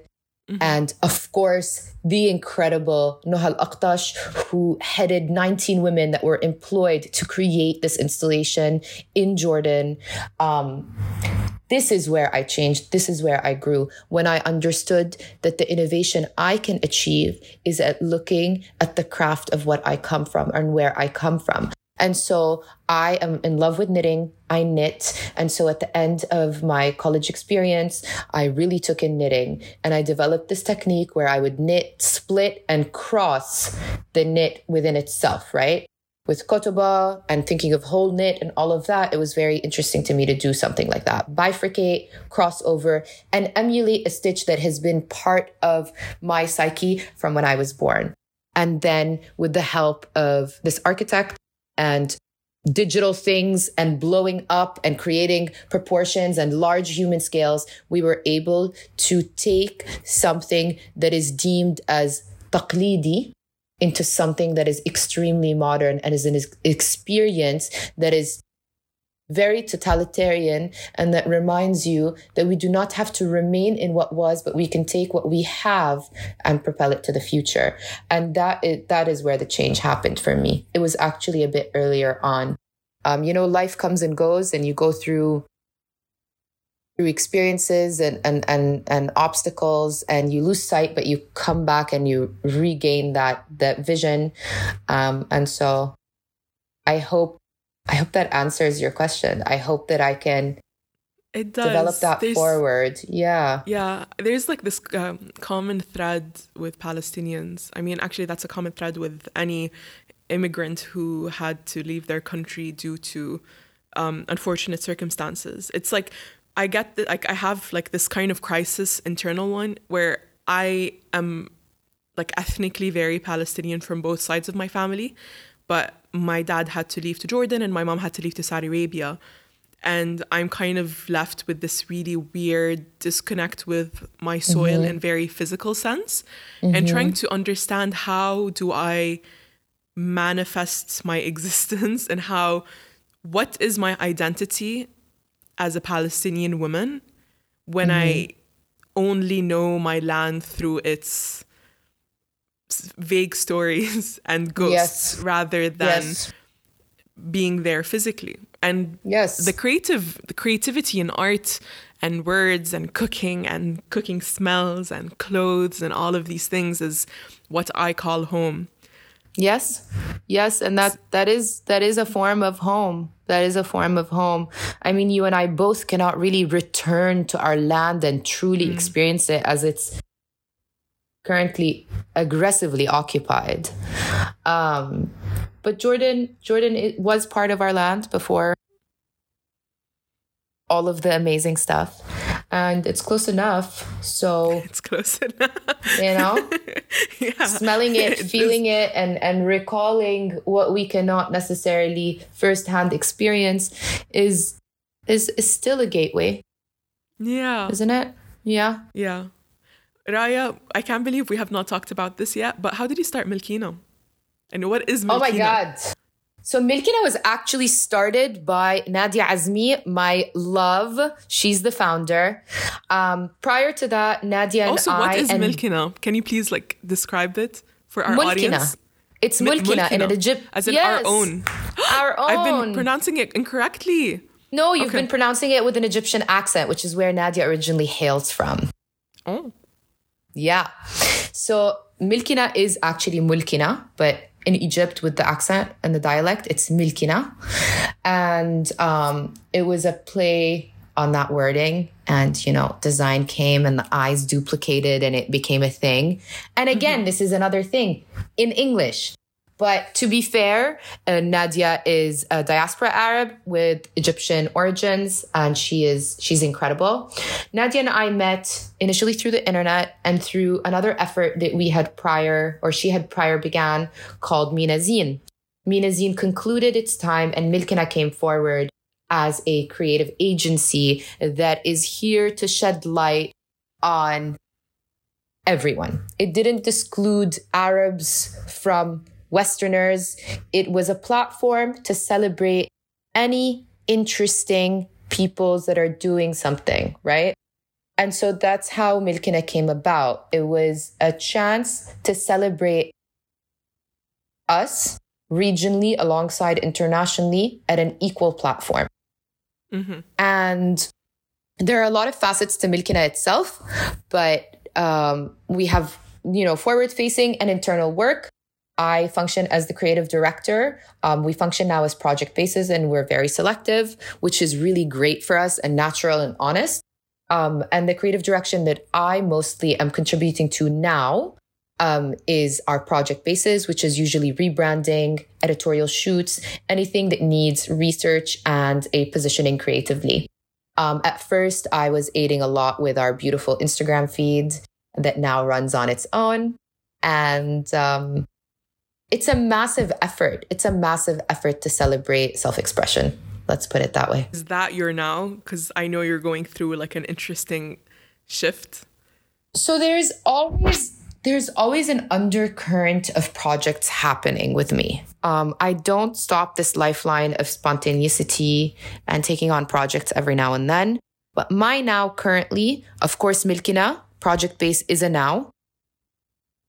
and of course, the incredible Nohal Akhtash, who headed 19 women that were employed to create this installation in Jordan. Um, this is where I changed. This is where I grew. When I understood that the innovation I can achieve is at looking at the craft of what I come from and where I come from. And so I am in love with knitting. I knit. And so at the end of my college experience, I really took in knitting and I developed this technique where I would knit, split, and cross the knit within itself, right? with Kotoba and thinking of whole knit and all of that, it was very interesting to me to do something like that. Bifurcate, crossover, and emulate a stitch that has been part of my psyche from when I was born. And then with the help of this architect and digital things and blowing up and creating proportions and large human scales, we were able to take something that is deemed as taqlidi into something that is extremely modern and is an experience that is very totalitarian and that reminds you that we do not have to remain in what was, but we can take what we have and propel it to the future. And that is, that is where the change happened for me. It was actually a bit earlier on. Um, you know, life comes and goes and you go through through experiences and, and, and, and obstacles and you lose sight, but you come back and you regain that, that vision. Um, and so I hope, I hope that answers your question. I hope that I can
it does.
develop that there's, forward. Yeah.
Yeah. There's like this um, common thread with Palestinians. I mean, actually, that's a common thread with any immigrant who had to leave their country due to um, unfortunate circumstances. It's like I get that like I have like this kind of crisis internal one where I am like ethnically very Palestinian from both sides of my family, but my dad had to leave to Jordan and my mom had to leave to Saudi Arabia. And I'm kind of left with this really weird disconnect with my soil mm-hmm. in very physical sense mm-hmm. and trying to understand how do I manifest my existence and how what is my identity as a Palestinian woman when mm-hmm. I only know my land through its vague stories and ghosts yes. rather than yes. being there physically and
yes
the creative the creativity in art and words and cooking and cooking smells and clothes and all of these things is what I call home
Yes. Yes, and that that is that is a form of home. That is a form of home. I mean, you and I both cannot really return to our land and truly mm. experience it as it's currently aggressively occupied. Um, but Jordan, Jordan it was part of our land before all of the amazing stuff and it's close enough. So
it's close enough.
You know, yeah. smelling it, it feeling it, and and recalling what we cannot necessarily firsthand experience is is is still a gateway.
Yeah,
isn't it? Yeah,
yeah. Raya, I can't believe we have not talked about this yet. But how did you start Milkino? And what is Milkino?
Oh my god. So Milkina was actually started by Nadia Azmi, my love. She's the founder. Um, prior to that, Nadia and
also,
I.
Also, what is Milkina? Can you please like describe it for our Mulkina. audience?
It's Mulkina, in an Egypt.
As in yes. our own.
our own.
I've been pronouncing it incorrectly.
No, you've okay. been pronouncing it with an Egyptian accent, which is where Nadia originally hails from.
Oh.
Yeah. So Milkina is actually Mulkina, but in Egypt with the accent and the dialect. It's Milkina. And um, it was a play on that wording. And, you know, design came and the eyes duplicated and it became a thing. And again, mm-hmm. this is another thing in English. But to be fair, uh, Nadia is a diaspora Arab with Egyptian origins, and she is she's incredible. Nadia and I met initially through the internet and through another effort that we had prior, or she had prior began, called Minazin. Minazin concluded its time, and Milkina came forward as a creative agency that is here to shed light on everyone. It didn't exclude Arabs from Westerners. It was a platform to celebrate any interesting peoples that are doing something, right? And so that's how Milkina came about. It was a chance to celebrate us regionally alongside internationally at an equal platform. Mm-hmm. And there are a lot of facets to Milkina itself, but um, we have, you know, forward facing and internal work. I function as the creative director. Um, we function now as project basis and we're very selective, which is really great for us and natural and honest. Um, and the creative direction that I mostly am contributing to now um, is our project bases, which is usually rebranding, editorial shoots, anything that needs research and a positioning creatively. Um, at first, I was aiding a lot with our beautiful Instagram feed that now runs on its own. And um, it's a massive effort. It's a massive effort to celebrate self expression. Let's put it that way.
Is that your now? Because I know you're going through like an interesting shift.
So there's always there's always an undercurrent of projects happening with me. Um, I don't stop this lifeline of spontaneity and taking on projects every now and then. But my now currently, of course, Milkina, project base is a now.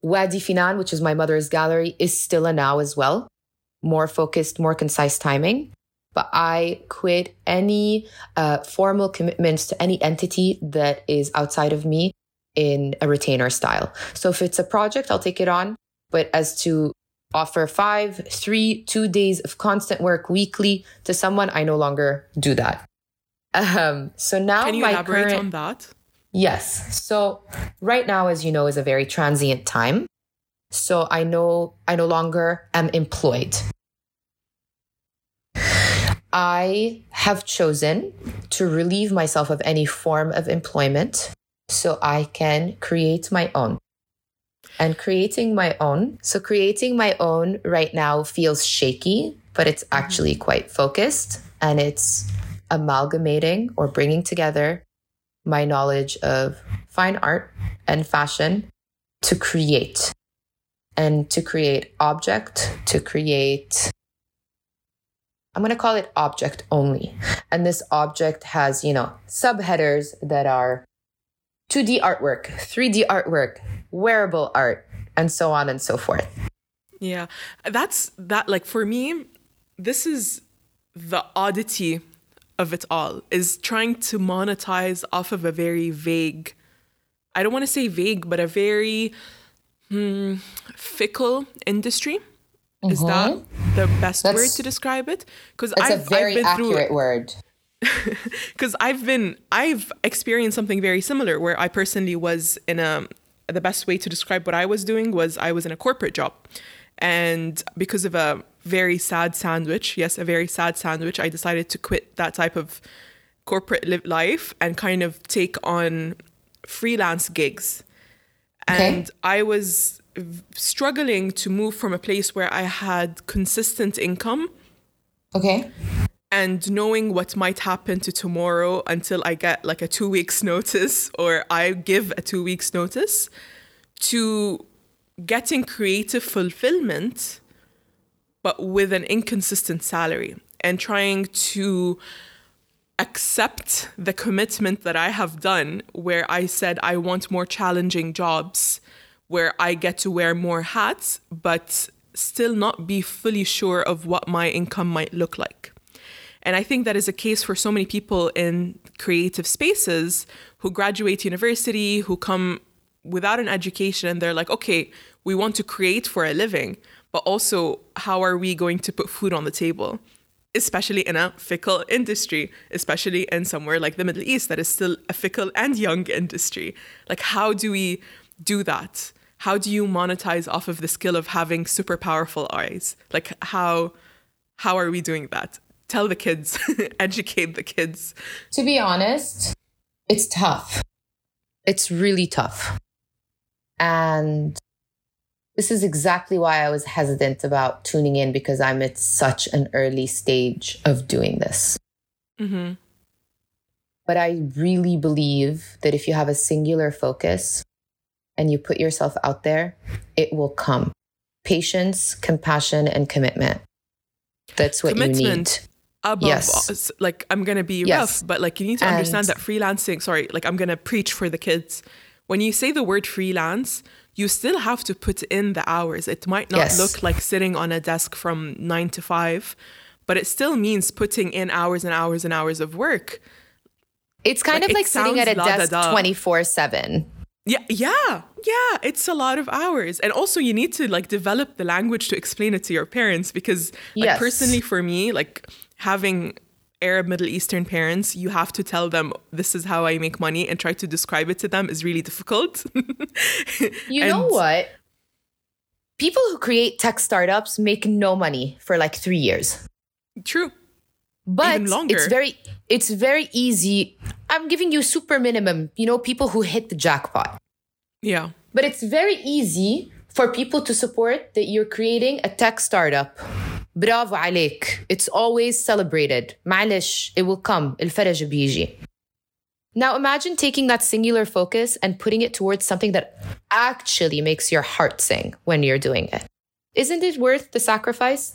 Wadi Finan, which is my mother's gallery, is still a now as well. More focused, more concise timing. But I quit any uh, formal commitments to any entity that is outside of me in a retainer style. So if it's a project, I'll take it on. But as to offer five, three, two days of constant work weekly to someone, I no longer do that. Um, so now
Can you
my
elaborate
current,
on that?
Yes. So right now, as you know, is a very transient time. So I know I no longer am employed. I have chosen to relieve myself of any form of employment so I can create my own. And creating my own. So creating my own right now feels shaky, but it's actually quite focused and it's amalgamating or bringing together my knowledge of fine art and fashion to create and to create object, to create I'm going to call it object only. And this object has, you know, subheaders that are 2D artwork, 3D artwork, wearable art, and so on and so forth.
Yeah. That's that like for me, this is the oddity of it all is trying to monetize off of a very vague I don't want to say vague, but a very hmm, fickle industry. Is that the best word to describe it? Because
It's
I've,
a very
I've been
accurate
through
word.
because I've been I've experienced something very similar where I personally was in a the best way to describe what I was doing was I was in a corporate job and because of a very sad sandwich yes a very sad sandwich I decided to quit that type of corporate li- life and kind of take on freelance gigs
Okay.
and I was struggling to move from a place where I had consistent income
Okay.
and knowing what might happen to tomorrow until I get like a two weeks notice or I give a two weeks notice to getting creative fulfillment but with an inconsistent salary and trying to accept the commitment that I have done where I said I want more challenging jobs where I get to wear more hats but still not be fully sure of what my income might look like. And I think that is a case for so many people in creative spaces who graduate university, who come without an education, and they're like, okay, we want to create for a living, but also, how are we going to put food on the table? Especially in a fickle industry, especially in somewhere like the Middle East that is still a fickle and young industry. Like, how do we do that? How do you monetize off of the skill of having super powerful eyes? Like, how how are we doing that? Tell the kids, educate the kids.
To be honest, it's tough. It's really tough. And this is exactly why I was hesitant about tuning in because I'm at such an early stage of doing this.
Mm-hmm.
But I really believe that if you have a singular focus and you put yourself out there, it will come. Patience, compassion, and commitment. That's what you need.
Above,
Yes.
like I'm gonna be
Yes.
rough, but like you need to understand that freelancing. Sorry, like I'm gonna preach for the kids. When you say the word freelance, you still have to put in the hours. It might not
Yes.
look like sitting on a desk from nine to five, but it still means putting in hours and hours and hours of work.
It's kind
Like,
of like sitting at a desk 24 7.
Yeah, yeah, yeah. It's a lot of hours, and also you need to like develop the language to explain it to your parents because, like,
Yes.
personally for me, like having Arab Middle Eastern parents, you have to tell them this is how I make money and try to describe it to them is really difficult.
You know what? people who create tech startups make no money for like three years.
True.
But it's very it's very easy. I'm giving you super minimum, you know, people who hit the jackpot.
Yeah.
But it's very easy for people to support that you're creating a tech startup. Bravo عليك. It's always celebrated. معلش, it will come. الفرج بيجي. Now imagine taking that singular focus and putting it towards something that actually makes your heart sing when you're doing it. Isn't it worth the sacrifice?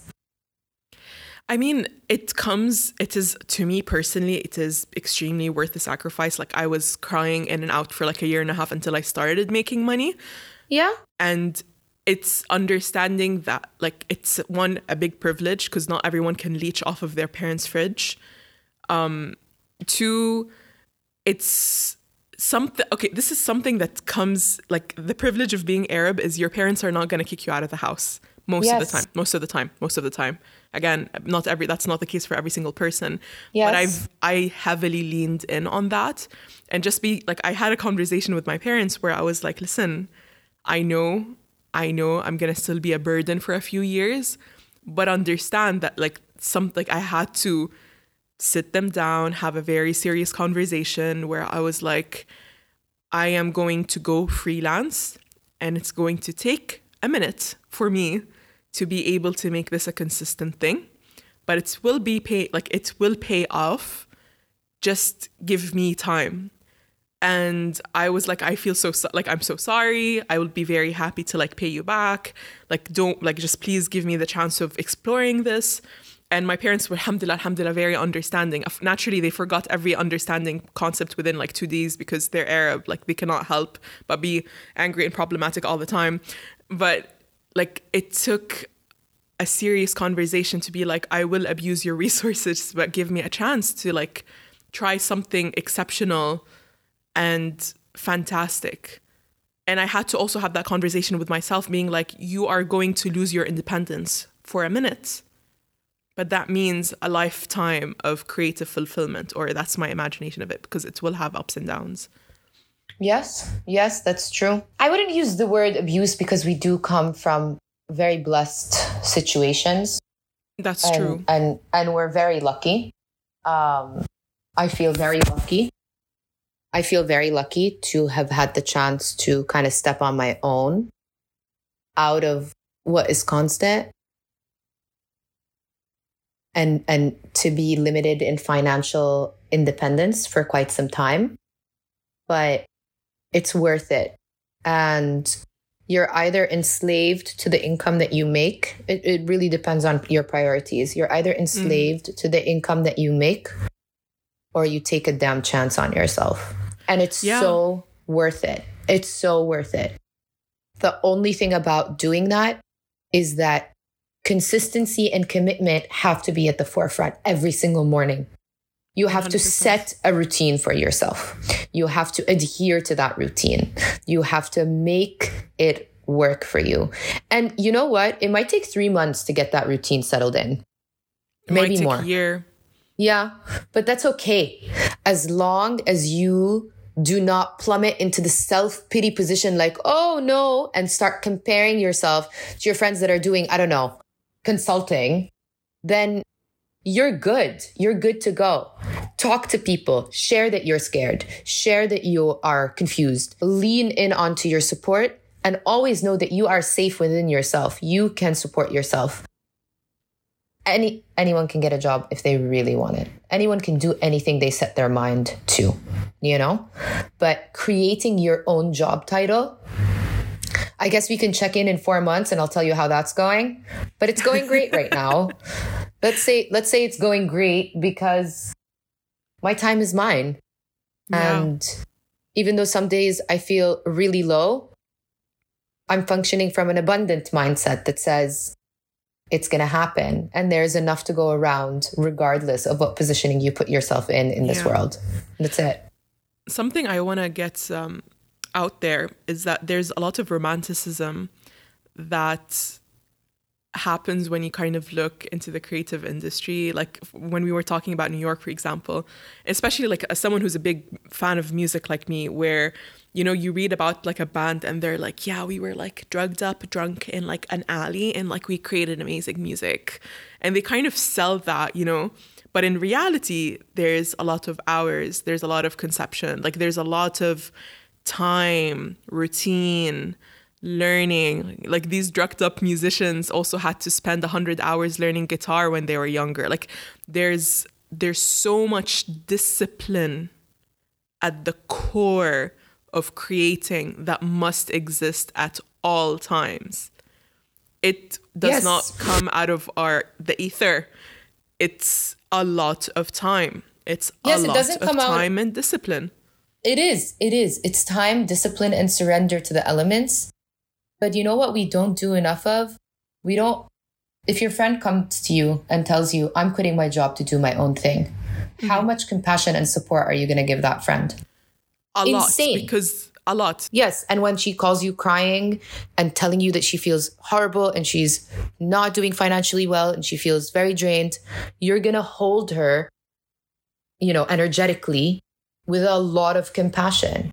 I mean, it comes, it is, to me personally, it is extremely worth the sacrifice. Like, I was crying in and out for like a year and a half until I started making money.
Yeah.
And it's understanding that, like, it's one, a big privilege because not everyone can leech off of their parents' fridge. Um, two, it's something, okay, this is something that comes, like, the privilege of being Arab is your parents are not going to kick you out of the house most of the time most of the time most of the time again not every that's not the case for every single person
Yes.
but i've i heavily leaned in on that and just be like i had a conversation with my parents where i was like listen i know i know i'm gonna still be a burden for a few years but understand that like some like i had to sit them down have a very serious conversation where i was like i am going to go freelance and it's going to take a minute for me to be able to make this a consistent thing but it will be pay like it will pay off. Just give me time and i was like i feel so so- like i'm so sorry. I will be very happy to like pay you back. Like don't like just please give me the chance of exploring this. And my parents were alhamdulillah alhamdulillah very understanding. Naturally they forgot every understanding concept within like two days because they're arab. Like they cannot help but be angry and problematic all the time. But like it took a serious conversation to be like i will abuse your resources but give me a chance to like try something exceptional and fantastic and i had to also have that conversation with myself being like you are going to lose your independence for a minute but that means a lifetime of creative fulfillment or that's my imagination of it because it will have ups and downs
Yes, yes, that's true. I wouldn't use the word abuse because we do come from very blessed situations.
that's
and,
true
And and we're very lucky. Um, I feel very lucky. I feel very lucky to have had the chance to kind of step on my own out of what is constant and and to be limited in financial independence for quite some time. But it's worth it. And you're either enslaved to the income that you make. It, it really depends on your priorities. You're either mm-hmm. enslaved to the income that you make or you take a damn chance on yourself and it's
Yeah.
so worth it it's so worth it the only thing about doing that is that consistency and commitment have to be at the forefront every single morning you have to
100%.
set a routine for yourself. You have to adhere to that routine. You have to make it work for you. And you know what? It might take three months to get that routine settled in.
It
Maybe more.
year
Yeah, but that's okay. As long as you do not plummet into the self pity position, like, oh no, and start comparing yourself to your friends that are doing, I don't know, consulting, then you're good. You're good to go. Talk to people, share that you're scared, share that you are confused, lean in onto your support, and always know that you are safe within yourself. You can support yourself any anyone can get a job if they really want it. Anyone can do anything they set their mind to, you know? But creating your own job title, I guess we can check in in 4 months and I'll tell you how that's going. But it's going great right now. Let's say let's say it's going great because my time is mine.
Yeah.
And even though some days I feel really low, I'm functioning from an abundant mindset that says it's going to happen and there's enough to go around regardless of what positioning you put yourself in in this
Yeah.
world. That's it.
something I want to get um, out there is that there's a lot of romanticism that happens when you kind of look into the creative industry like when we were talking about new york for example especially like as someone who's a big fan of music like me where you know you read about like a band and they're like yeah we were like drugged up drunk in like an alley and like we created amazing music. And they kind of sell that you know? But in reality there's a lot of hours there's a lot of conception like there's a lot of time routine learning. Like these drugged up musicians also had to spend 100 hours learning guitar when they were younger. Like there's there's so much discipline at the core of creating that must exist at all times it does
Yes.
not come out of our the ether it's a lot of time it's
Yes,
a
it doesn't
of
come out-
time and discipline
It is. It is. It's time, discipline, and surrender to the elements. But you know what we don't do enough of? We don't. If your friend comes to you and tells you, I'm quitting my job to do my own thing, how mm-hmm. much compassion and support are you going to give that friend?
A lot
Insane.
because a lot
Yes. And when she calls you crying and telling you that she feels horrible and she's not doing financially well and she feels very drained, you're going to hold her, you know, energetically with a lot of compassion.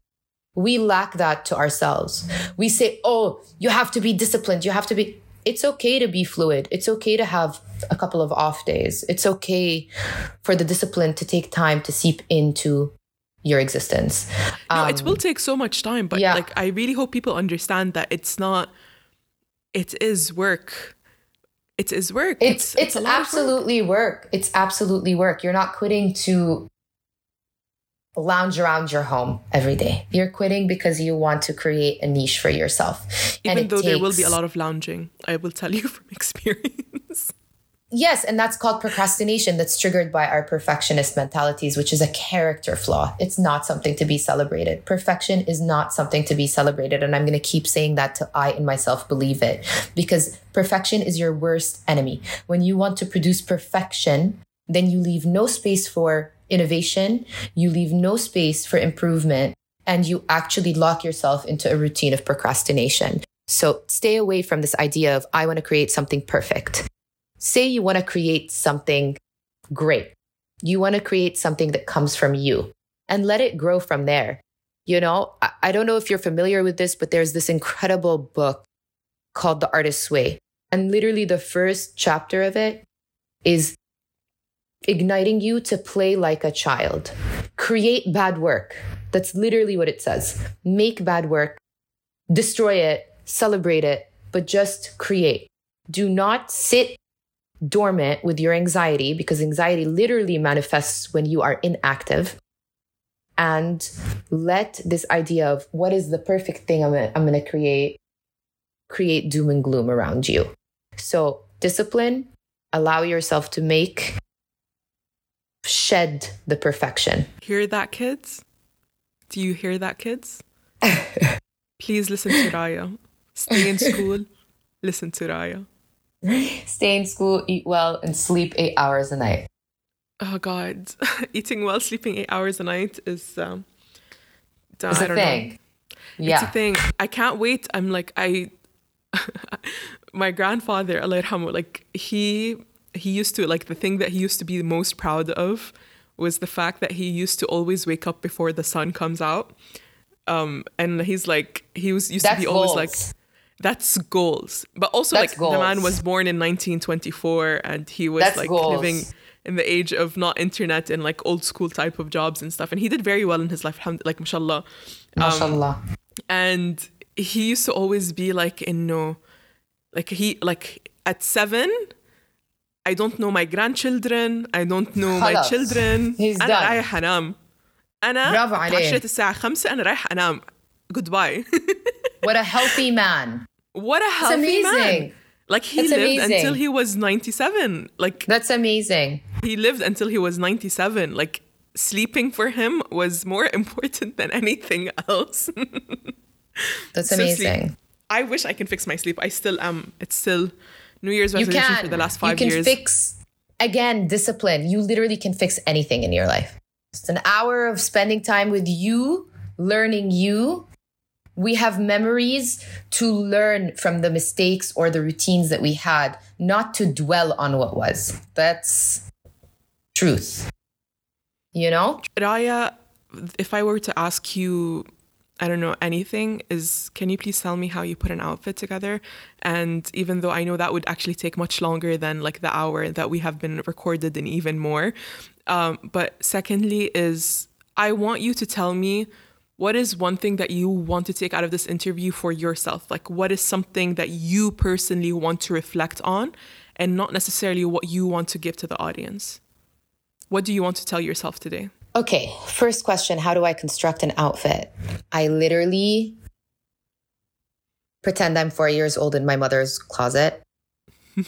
We lack that to ourselves. We say, oh, you have to be disciplined. You have to be. It's okay to be fluid. It's okay to have a couple of off days. It's okay for the discipline to take time to seep into your existence.
no, it will take so much time but
Um, yeah.
like i really hope people understand that it's not it is work it is work
It's it's,
a lot of work.
absolutely work. It's absolutely work. You're not quitting to lounge around your home every day. You're quitting because you want to create a niche for yourself.
Even though there will be a lot of lounging i will tell you from experience
Yes, and that's called procrastination that's triggered by our perfectionist mentalities, which is a character flaw. It's not something to be celebrated. Perfection is not something to be celebrated. And I'm going to keep saying that till I and myself believe it because perfection is your worst enemy. When you want to produce perfection, then you leave no space for innovation, you leave no space for improvement, and you actually lock yourself into a routine of procrastination. So stay away from this idea of, I want to create something perfect say you want to create something great. You want to create something that comes from you and let it grow from there. You know, I, don't know if you're familiar with this, but there's this incredible book called The Artist's Way. And literally, the first chapter of it is igniting you to play like a child, create bad work. That's literally what it says. Make bad work, destroy it, celebrate it, but just create. Do not sit dormant with your anxiety because anxiety literally manifests when you are inactive. And let this idea of what is the perfect thing I'm gonna, I'm gonna create create doom and gloom around you. So, discipline, allow yourself to make, shed the perfection.
hear that kids do you hear that kids please listen to raya stay in school listen to raya
Stay in school, eat well, and sleep eight hours a night.
oh god eating well sleeping eight hours a night is um I
It's a
don't
thing.
know
Yeah.
It's a thing. I can't wait. I'm like I my grandfather, Allah like he he used to like the thing that he used to be the most proud of was the fact that he used to always wake up before the sun comes out. Um and he's like he was used to be always
goals.
like that's goals. But also
That's
like the man
goals.
was born in 1924 and he was
That's
like
goals.
living in the age of not internet and like old school type of jobs and stuff and he did very well in his life alhamd- like mashallah
MashaAllah.
and he used to always be like in no like he like at seven I don't know my grandchildren I don't know my
خلاص.
children
He's
أنا
done.
رايح أنام أنا
برافو عليه.
تعشيت الساعة خمسة أنا رايح أنام goodbye
What a healthy man.
what a
It's
healthy
amazing.
man like he
That's
lived
amazing.
until he was 97 like
That's amazing.
he lived until he was 97 like sleeping for him was more important than anything else
That's
So
amazing.
I wish I can fix my sleep. I still am. It's still New Year's
You
resolution
can.
for the last
5
years.
you can
years.
fix, again, discipline. You literally can fix anything in your life. It's an hour of spending time with you, learning you, We have memories to learn from the mistakes or the routines that we had, not to dwell on what was. That's truth. You know?
Raya, if I were to ask you I don't know anything is can you please tell me how you put an outfit together and even though I know that would actually take much longer than like the hour that we have been recorded and even more um, but secondly is I want you to tell me what is one thing that you want to take out of this interview for yourself like what is something that you personally want to reflect on and not necessarily what you want to give to the audience what do you want to tell yourself today
Okay, first question How do I construct an outfit? I literally pretend I'm four years old in my mother's closet.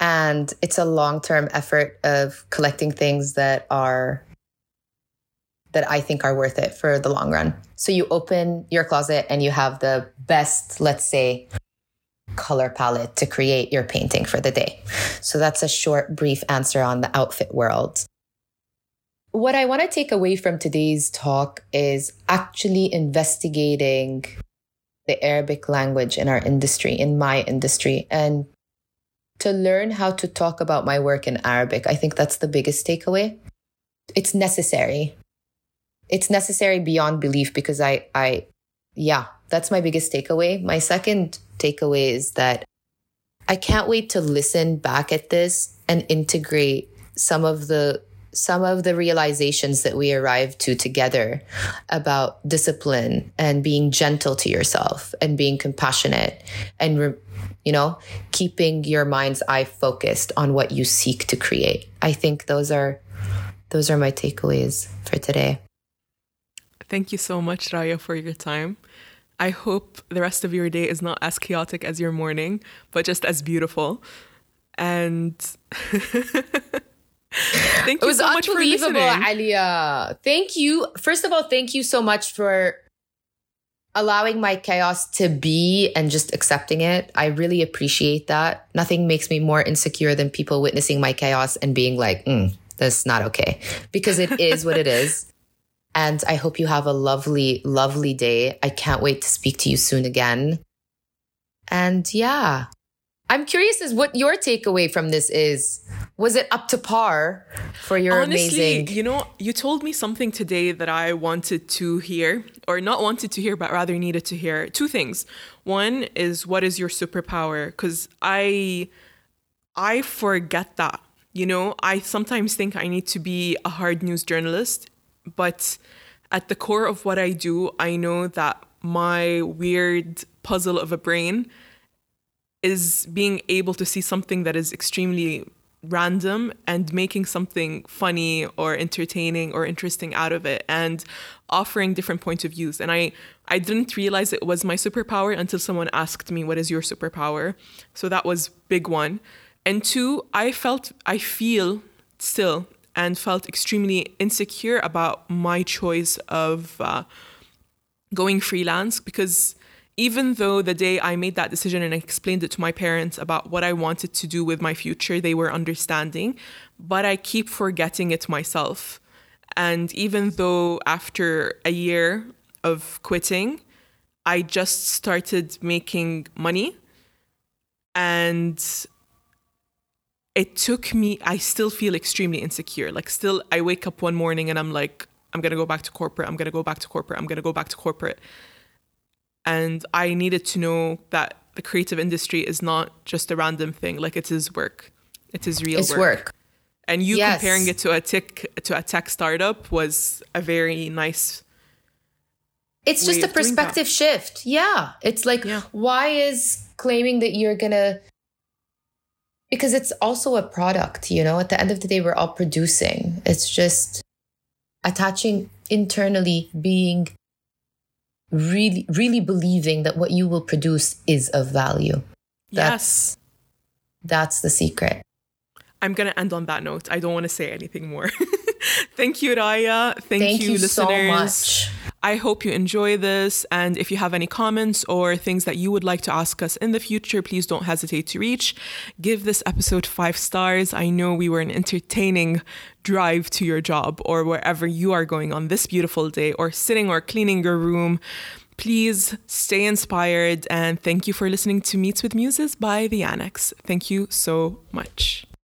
and it's a long term effort of collecting things that are that I think are worth it for the long run. So you open your closet and you have the best, let's say, color palette to create your painting for the day. So that's a short, brief answer on the outfit world. What I want to take away from today's talk is actually investigating the Arabic language in our industry, in my industry, and to learn how to talk about my work in Arabic. I think that's the biggest takeaway. It's necessary. It's necessary beyond belief because I, I, yeah, that's my biggest takeaway. My second takeaway is that I can't wait to listen back at this and integrate some of the some of the realizations that we arrived to together about discipline and being gentle to yourself and being compassionate and you know keeping your mind's eye focused on what you seek to create i think those are those are my takeaways for today
thank you so much raya for your time i hope the rest of your day is not as chaotic as your morning but just as beautiful and Thank you it was so much unbelievable,
Aaliyah. Thank you. First of all, thank you so much for allowing my chaos to be and just accepting it. I really appreciate that. Nothing makes me more insecure than people witnessing my chaos and being like, mm, that's not okay. Because it is what it is. And I hope you have a lovely, lovely day. I can't wait to speak to you soon again. And yeah, I'm curious as what your takeaway from this is. Was it up to par for your Honestly, amazing?
You know, you told me something today that I wanted to hear, or not wanted to hear, but rather needed to hear. Two things. One is what is your superpower? Because I, I forget that. You know, I sometimes think I need to be a hard news journalist, but at the core of what I do, I know that my weird puzzle of a brain is being able to see something that is extremely random and making something funny or entertaining or interesting out of it and offering different points of views. And i i didn't realize it was my superpower until someone asked me what is your superpower? So that was big one. And two i felt i feel still and felt extremely insecure about my choice of uh, going freelance because even though the day I made that decision and I explained it to my parents about what I wanted to do with my future, they were understanding, but I keep forgetting it myself. And even though after a year of quitting, I just started making money and it took me I still feel extremely insecure. Like still I wake up one morning and I'm like I'm going to go back to corporate. I'm going to go back to corporate. I'm going to go back to corporate and I needed to know that the creative industry is not just a random thing. Like it is work. It is real
it's
work.
work.
And you yes. comparing it to a tech to a tech startup was a very nice.
It's just a perspective shift. Yeah, it's like yeah. why is claiming that you're gonna because it's also a product, you know, at the end of the day, we're all producing. It's just attaching internally being really really believing that what you will produce is of value.
That's, yes.
that's the secret.
I'm going to end on that note. I don't want to say anything more. Thank you raya. Thank, thank you, you, listeners. so much I hope you enjoy this. And if you have any comments or things that you would like to ask us in the future, please don't hesitate to reach. Give this episode five stars. I know we were an entertaining drive to your job or wherever you are going on this beautiful day, or sitting or cleaning your room. Please stay inspired and thank you for listening to Meets with Muses by The Annex. Thank you so much.